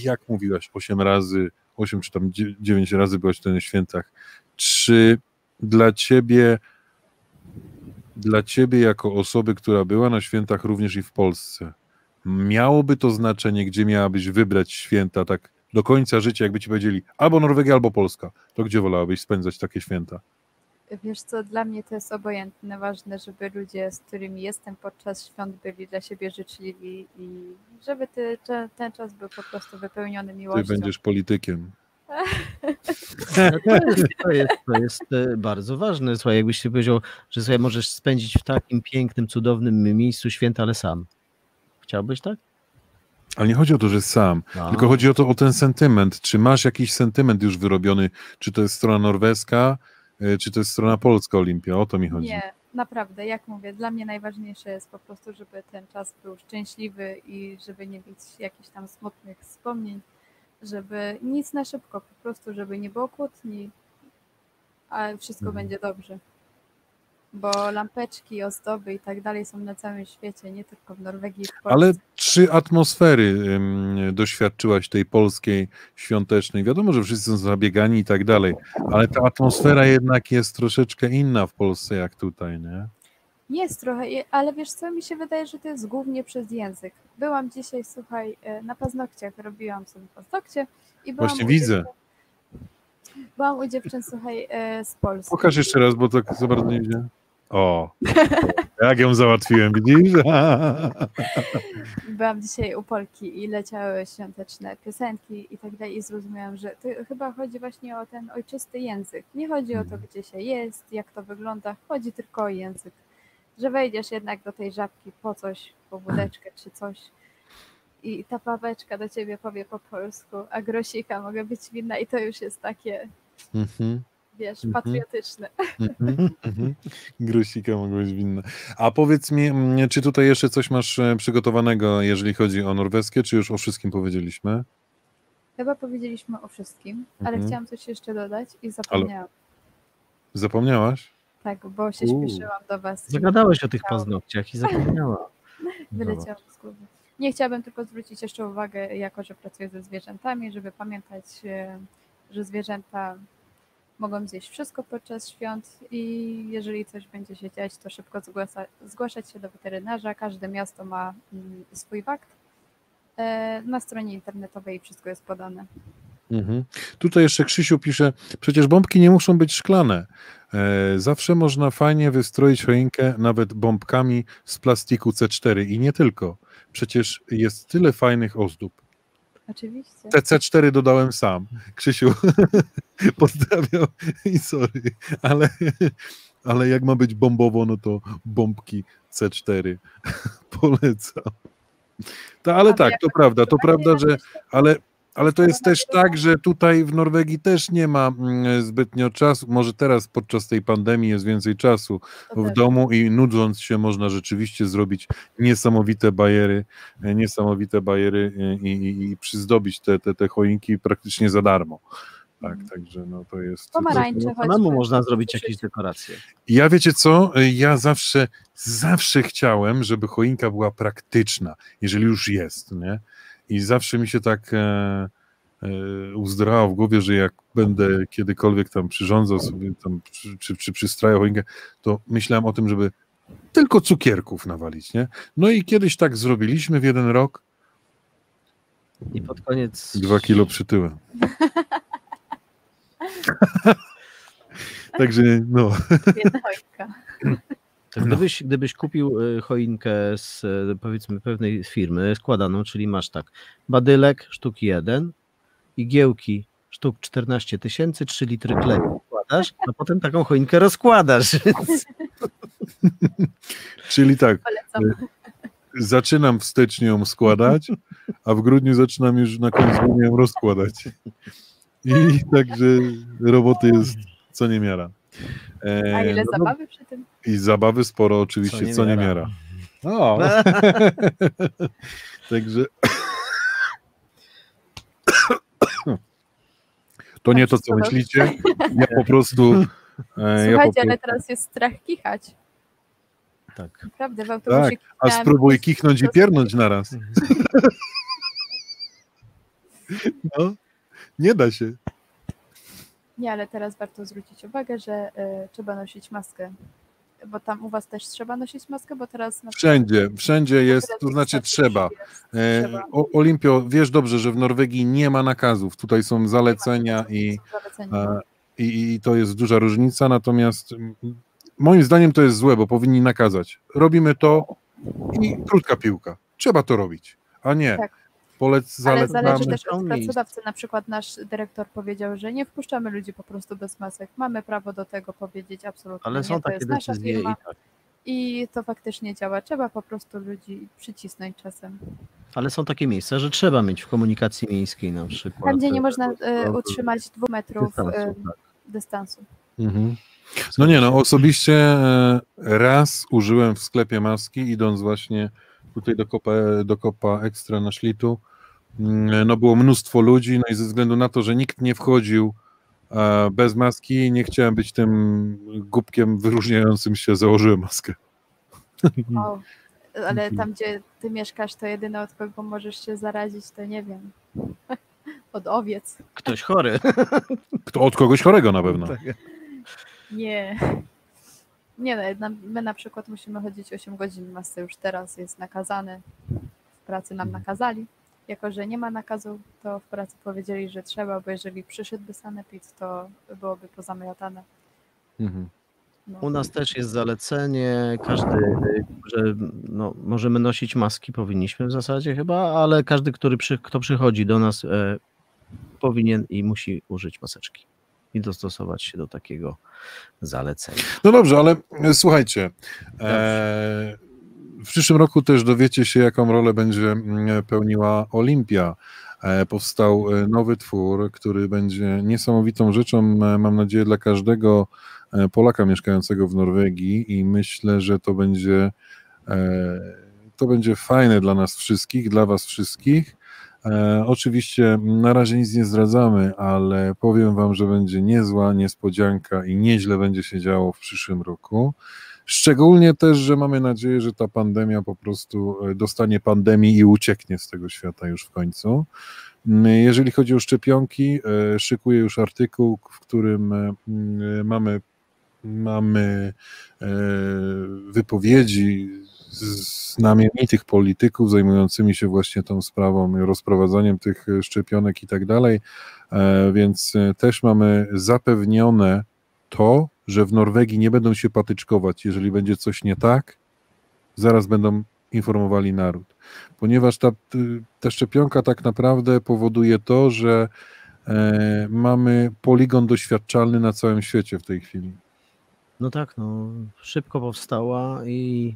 jak mówiłaś, 8 razy, 8 czy tam 9 razy byłaś na świętach. Czy dla ciebie, dla ciebie jako osoby, która była na świętach również i w Polsce, miałoby to znaczenie, gdzie miałabyś wybrać święta tak do końca życia, jakby ci powiedzieli albo Norwegia, albo Polska, to gdzie wolałabyś spędzać takie święta? Wiesz co, dla mnie to jest obojętne. Ważne, żeby ludzie, z którymi jestem podczas świąt, byli dla siebie życzliwi i żeby ty, te- ten czas był po prostu wypełniony Ty miłością. będziesz politykiem. To jest, to jest, to jest e, bardzo ważne. Słuchaj, jakbyś się powiedział, że sobie możesz spędzić w takim pięknym, cudownym miejscu święta, ale sam. Chciałbyś tak? Ale nie chodzi o to, że sam, No. tylko chodzi o to, o ten sentyment. Czy masz jakiś sentyment już wyrobiony? Czy to jest strona norweska, czy to jest strona polska Olimpia? O to mi chodzi. Nie, naprawdę, jak mówię, dla mnie najważniejsze jest po prostu, żeby ten czas był szczęśliwy i żeby nie mieć jakichś tam smutnych wspomnień, żeby nic na szybko, po prostu, żeby nie było kłótni, a wszystko Mhm. będzie dobrze. Bo lampeczki, ozdoby i tak dalej są na całym świecie, nie tylko w Norwegii w. Ale czy atmosfery ym, doświadczyłaś tej polskiej świątecznej? Wiadomo, że wszyscy są zabiegani i tak dalej, ale ta atmosfera jednak jest troszeczkę inna w Polsce jak tutaj, nie? Jest trochę, ale wiesz co, mi się wydaje, że to jest głównie przez język. Byłam dzisiaj, słuchaj, e, na paznokciach, robiłam sobie paznokcie i byłam Właśnie widzę. Byłam u dziewczyn, słuchaj, e, z Polski. Pokaż jeszcze raz, bo tak za bardzo nie widzę. O, jak ją załatwiłem, widzisz? Byłam dzisiaj u Polki i leciały świąteczne piosenki i tak dalej i zrozumiałam, że to chyba chodzi właśnie o ten ojczysty język. Nie chodzi o to, Mhm. gdzie się jest, jak to wygląda, chodzi tylko o język. Że wejdziesz jednak do tej żabki po coś, po wódeczkę czy coś i ta babeczka do ciebie powie po polsku, a grosika mogę być winna i to już jest takie, Mhm. Wiesz, Mhm. patriotyczne. Mhm, mhm. Grosika mogła być winna. A powiedz mi, mm, czy tutaj jeszcze coś masz e, przygotowanego, jeżeli chodzi o norweskie, czy już o wszystkim powiedzieliśmy? Chyba powiedzieliśmy o wszystkim, ale Mhm. chciałam coś jeszcze dodać i zapomniałam. Zapomniałaś? Tak, bo się Uuu. śpieszyłam do was. Zagadałeś o tych paznokciach i zapomniała. Wyleciało z głowy. Nie chciałabym tylko zwrócić jeszcze uwagę, jako że pracuję ze zwierzętami, żeby pamiętać, e, że zwierzęta mogą zjeść wszystko podczas świąt i jeżeli coś będzie się dziać, to szybko zgłaszać się do weterynarza. Każde miasto ma mm, swój wakt. E, Na stronie internetowej wszystko jest podane. Mhm. Tutaj jeszcze Krzysiu pisze, przecież bombki nie muszą być szklane. E, zawsze można fajnie wystroić choinkę nawet bombkami z plastiku C4 i nie tylko. Przecież jest tyle fajnych ozdób. Oczywiście. Te C4 dodałem sam. Krzysiu, pozdrawiam i sorry, ale ale jak ma być bombowo, no to bombki C4 polecam. To, ale tak, to prawda, to prawda, że ale, ale to jest też tak, że tutaj w Norwegii też nie ma mm, zbytnio czasu. Może teraz podczas tej pandemii jest więcej czasu w domu i nudząc się można rzeczywiście zrobić niesamowite bajery, e, niesamowite bajery e, i, i, i przyzdobić te, te, te choinki praktycznie za darmo. Tak, także no to jest. Pomarańcze. Samemu można zrobić jakieś dekoracje. Ja wiecie co? Ja zawsze, zawsze chciałem, żeby choinka była praktyczna, jeżeli już jest, nie? I zawsze mi się tak e, e, uzdrało w głowie, że jak będę kiedykolwiek tam przyrządzał sobie tam, czy, czy, czy przystrajał choinkę, to myślałem o tym, żeby tylko cukierków nawalić, nie? No i kiedyś tak zrobiliśmy w jeden rok, I pod koniec. dwa kilo przytyłem. Także no, Jedna choinka. To gdybyś, gdybyś kupił y, choinkę z y, powiedzmy pewnej firmy składaną, czyli masz tak, badylek sztuk 1, igiełki sztuk 14 tysięcy, 3 litry kleju składasz, a potem taką choinkę rozkładasz. Czyli tak, Polecam. zaczynam w styczniu ją składać, a w grudniu zaczynam już na koniec grudnia ją rozkładać. I także roboty jest co niemiara. E, A ile no, zabawy przy tym? I zabawy sporo oczywiście, Co co niemiara. niemiara. O. także to nie to, co myślicie. Ja po prostu e, ja po Słuchajcie, ale prostu, teraz jest strach kichać. tak. Naprawdę, w autobusie Tak, a spróbuj kichnąć i piernąć naraz. No, nie da się. Nie, ale teraz warto zwrócić uwagę, że y, trzeba nosić maskę. Bo tam u was też trzeba nosić maskę, bo teraz na Wszędzie, wszędzie jest, to znaczy trzeba. jest, E, trzeba. o, Olimpio, wiesz dobrze, że w Norwegii nie ma nakazów. Tutaj są zalecenia i, Są zalecenia, i, i to jest duża różnica, natomiast moim zdaniem to jest złe, bo powinni nakazać. Robimy to i krótka piłka. Trzeba to robić, a nie Tak. Polec Ale zalecamy. zależy też od pracodawcy. Na przykład nasz dyrektor powiedział, że nie wpuszczamy ludzi po prostu bez masek. Mamy prawo do tego powiedzieć absolutnie. Ale nie, są to takie jest nasza decyzje i firma tak. i to faktycznie działa. Trzeba po prostu ludzi przycisnąć czasem. Ale są takie miejsca, że trzeba mieć w komunikacji miejskiej na przykład. Tam, gdzie nie e, można e, utrzymać dwóch metrów dystansu, e, tak. dystansu. Mhm. No nie, no osobiście raz użyłem w sklepie maski, idąc właśnie tutaj do kopa, do kopa ekstra na szlitu. Mm, No było mnóstwo ludzi, no i ze względu na to, że nikt nie wchodził e, bez maski, nie chciałem być tym głupkiem wyróżniającym się, założyłem maskę. O, ale Mhm. tam, gdzie ty mieszkasz, to jedyne od kogo możesz się zarazić, to nie wiem. Od owiec. Ktoś chory. Kto, od kogoś chorego na pewno. Tak. Nie. Nie no, na- my na przykład musimy chodzić 8 godzin masce już teraz jest nakazane. W pracy nam nakazali. Jako, że nie ma nakazu, to w pracy powiedzieli, że trzeba, bo jeżeli przyszedłby sanepid, to byłoby pozamiatane. Mhm. No. U nas też jest zalecenie, każdy, że no, możemy nosić maski, powinniśmy w zasadzie chyba, ale każdy, który przy, kto przychodzi do nas, e, powinien i musi użyć maseczki i dostosować się do takiego zalecenia. No dobrze, ale e, słuchajcie. E, w przyszłym roku też dowiecie się, jaką rolę będzie mm, pełniła Olimpia. E, powstał e, nowy twór, który będzie niesamowitą rzeczą, e, mam nadzieję, dla każdego Polaka mieszkającego w Norwegii i myślę, że to będzie e, to będzie fajne dla nas wszystkich, dla was wszystkich. E, oczywiście na razie nic nie zdradzamy, ale powiem wam, że będzie niezła niespodzianka i nieźle będzie się działo w przyszłym roku. Szczególnie też, że mamy nadzieję, że ta pandemia po prostu e, dostanie pandemii i ucieknie z tego świata już w końcu. Mm, Jeżeli chodzi o szczepionki, e, szykuję już artykuł, w którym mm, mamy, mamy wypowiedzi znamienitych polityków zajmującymi się właśnie tą sprawą, rozprowadzaniem tych szczepionek i tak dalej, E, więc e, też mamy zapewnione to, że w Norwegii nie będą się patyczkować, jeżeli będzie coś nie tak, zaraz będą informowali naród. Ponieważ ta, ta szczepionka tak naprawdę powoduje to, że e, mamy poligon doświadczalny na całym świecie w tej chwili. No tak, no szybko powstała i,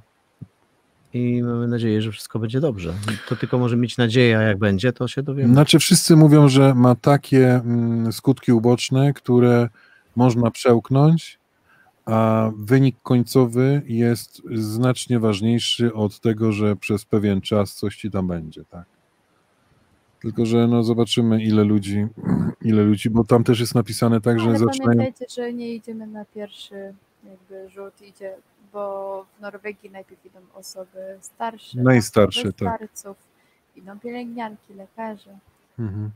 i mamy nadzieję, że wszystko będzie dobrze. To tylko może mieć nadzieję, a jak będzie, to się dowiemy. Znaczy wszyscy mówią, że ma takie mm, skutki uboczne, które można przełknąć, a wynik końcowy jest znacznie ważniejszy od tego, że przez pewien czas coś ci tam będzie, tak? Tylko, że no zobaczymy ile ludzi, ile ludzi, bo tam też jest napisane tak, że Ale zaczynają... pamiętajcie, że nie idziemy na pierwszy jakby rzut, idzie, bo w Norwegii najpierw idą osoby starsze, Najstarsze, osoby tak. starców, idą pielęgniarki, lekarze, Mhm.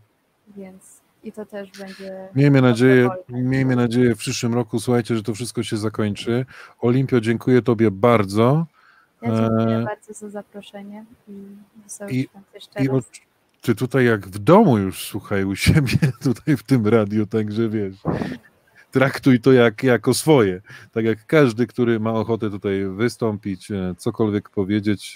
więc i to też będzie... Miejmy nadzieję, miejmy nadzieję w przyszłym roku, słuchajcie, że to wszystko się zakończy. Olimpio, dziękuję Tobie bardzo. Ja dziękuję Eee, bardzo za zaproszenie i wesołych i- jeszcze I raz. o, ty tutaj jak w domu już, słuchaj, u siebie, tutaj w tym radiu, także wiesz, traktuj to jak, jako swoje. Tak jak każdy, który ma ochotę tutaj wystąpić, e, cokolwiek powiedzieć,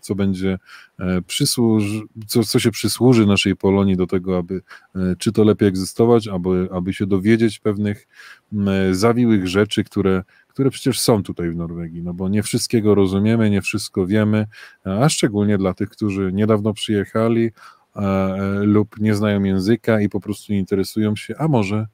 co będzie e, przysłuży, co, co się przysłuży naszej Polonii do tego, aby e, czy to lepiej egzystować, aby, aby się dowiedzieć pewnych zawiłych rzeczy, które, które przecież są tutaj w Norwegii, no bo nie wszystkiego rozumiemy, nie wszystko wiemy, a szczególnie dla tych, którzy niedawno przyjechali lub nie znają języka i po prostu nie interesują się, a może,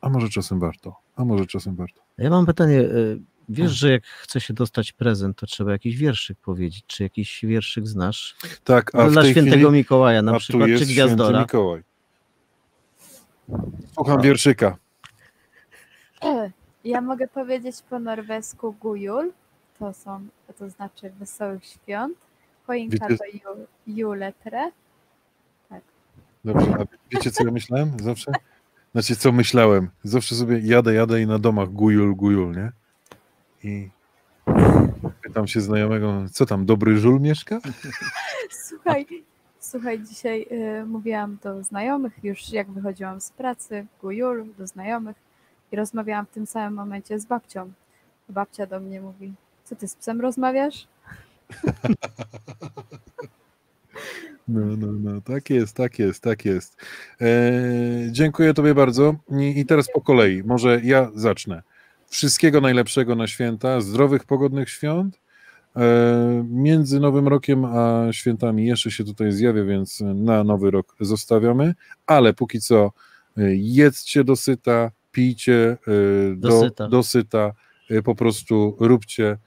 a może czasem warto, a może czasem warto. Ja mam pytanie. y, Wiesz, że jak chce się dostać prezent, to trzeba jakiś wierszyk powiedzieć. Czy jakiś wierszyk znasz? Tak, a Dla świętego chwili, Mikołaja na a tu przykład, czy jest święty Gwiazdora. Mikołaj. Słucham wierszyka. Ja mogę powiedzieć po norwesku gujul, to są, to znaczy wesołych świąt. Choinka Wiecie- to ju, juletre. Dobrze, a wiecie co ja myślałem zawsze? Znaczy co myślałem? Zawsze sobie jadę, jadę i na domach gujul, gujul, nie? I pytam się znajomego, co tam, dobry żul mieszka? Słuchaj, słuchaj, dzisiaj y, mówiłam do znajomych, już jak wychodziłam z pracy, gujul, do znajomych i rozmawiałam w tym samym momencie z babcią. Babcia do mnie mówi, co ty z psem rozmawiasz? No, no, no, tak jest, tak jest, tak jest. E, dziękuję Tobie bardzo. I, I teraz po kolei, może ja zacznę. Wszystkiego najlepszego na święta, zdrowych, pogodnych świąt. E, między Nowym Rokiem a świętami jeszcze się tutaj zjawię, więc na Nowy Rok zostawiamy, ale póki co e, jedzcie dosyta, pijcie e, do, Dosyta. dosyta, e, po prostu róbcie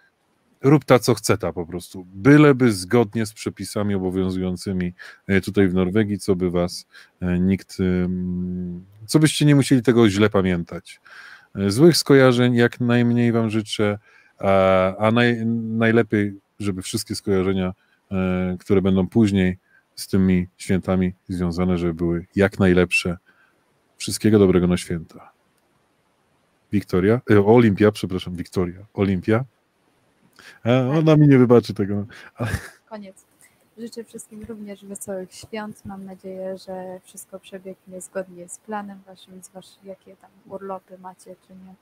rób ta, co chce ta po prostu. Byleby zgodnie z przepisami obowiązującymi e, tutaj w Norwegii, co by was e, nikt, co byście nie musieli tego źle pamiętać. E, Złych skojarzeń jak najmniej wam życzę, a, a naj, najlepiej, żeby wszystkie skojarzenia, które będą później z tymi świętami związane, żeby były jak najlepsze. Wszystkiego dobrego na święta. Wiktoria, Olimpia, przepraszam, Wiktoria, Olimpia. A, ona mi nie wybaczy tego. Koniec. Życzę wszystkim również wesołych świąt. Mam nadzieję, że wszystko przebiegnie zgodnie z planem waszym, z wasz, jakie tam urlopy macie, czy nie.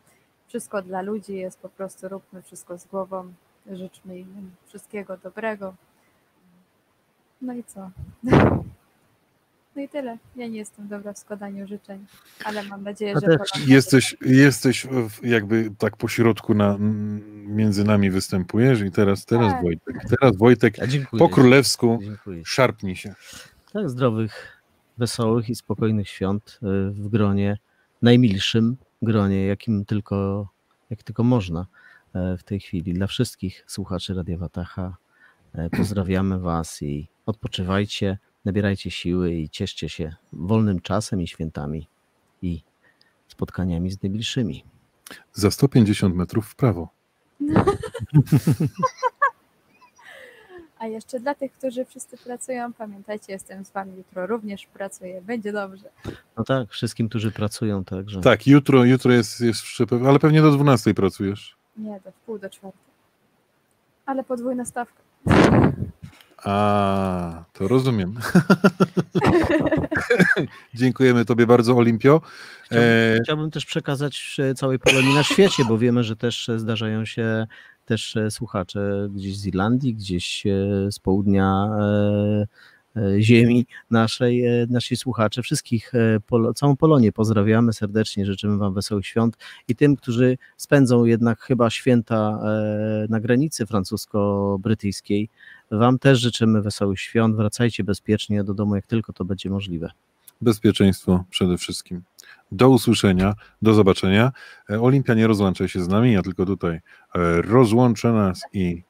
Wszystko dla ludzi jest, po prostu róbmy wszystko z głową. Życzmy im wszystkiego dobrego. No i co? No i tyle. Ja nie jestem dobra w składaniu życzeń, ale mam nadzieję, że Jesteś, jesteś jakby tak po środku na, między nami występujesz i teraz, teraz Tak. Wojtek, teraz Wojtek Ja dziękuję. po królewsku Dziękuję. szarpnij się. Tak, zdrowych, wesołych i spokojnych świąt y, w gronie, najmilszym gronie, jakim tylko, jak tylko można e, w tej chwili. Dla wszystkich słuchaczy Radia Watacha e, pozdrawiamy Was i odpoczywajcie, nabierajcie siły i cieszcie się wolnym czasem i świętami i spotkaniami z najbliższymi. Za 150 metrów w prawo. A jeszcze dla tych, którzy wszyscy pracują, pamiętajcie, jestem z wami jutro również pracuję. Będzie dobrze. No tak, wszystkim, którzy pracują także. Tak, jutro, jutro jest, jest wszczep, ale pewnie do 12 pracujesz. Nie, do wpół do czwartej. Ale podwójna stawka. A, to rozumiem. Dziękujemy Tobie bardzo, Olimpio. Chciałbym, E, chciałbym też przekazać e, całej Polonii na świecie, bo wiemy, że też e, zdarzają się też słuchacze gdzieś z Irlandii, gdzieś z południa ziemi naszej, nasi słuchacze, wszystkich, Pol całą Polonię pozdrawiamy serdecznie, życzymy Wam wesołych świąt i tym, którzy spędzą jednak chyba święta na granicy francusko-brytyjskiej, Wam też życzymy wesołych świąt, wracajcie bezpiecznie do domu, jak tylko to będzie możliwe. Bezpieczeństwo przede wszystkim. Do usłyszenia, do zobaczenia. Olimpia nie rozłącza się z nami, ja tylko tutaj rozłączę nas i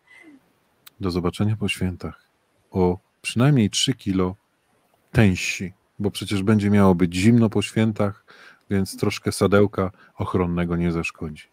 do zobaczenia po świętach. O przynajmniej 3 kilo tęsi, bo przecież będzie miało być zimno po świętach, więc troszkę sadełka ochronnego nie zaszkodzi.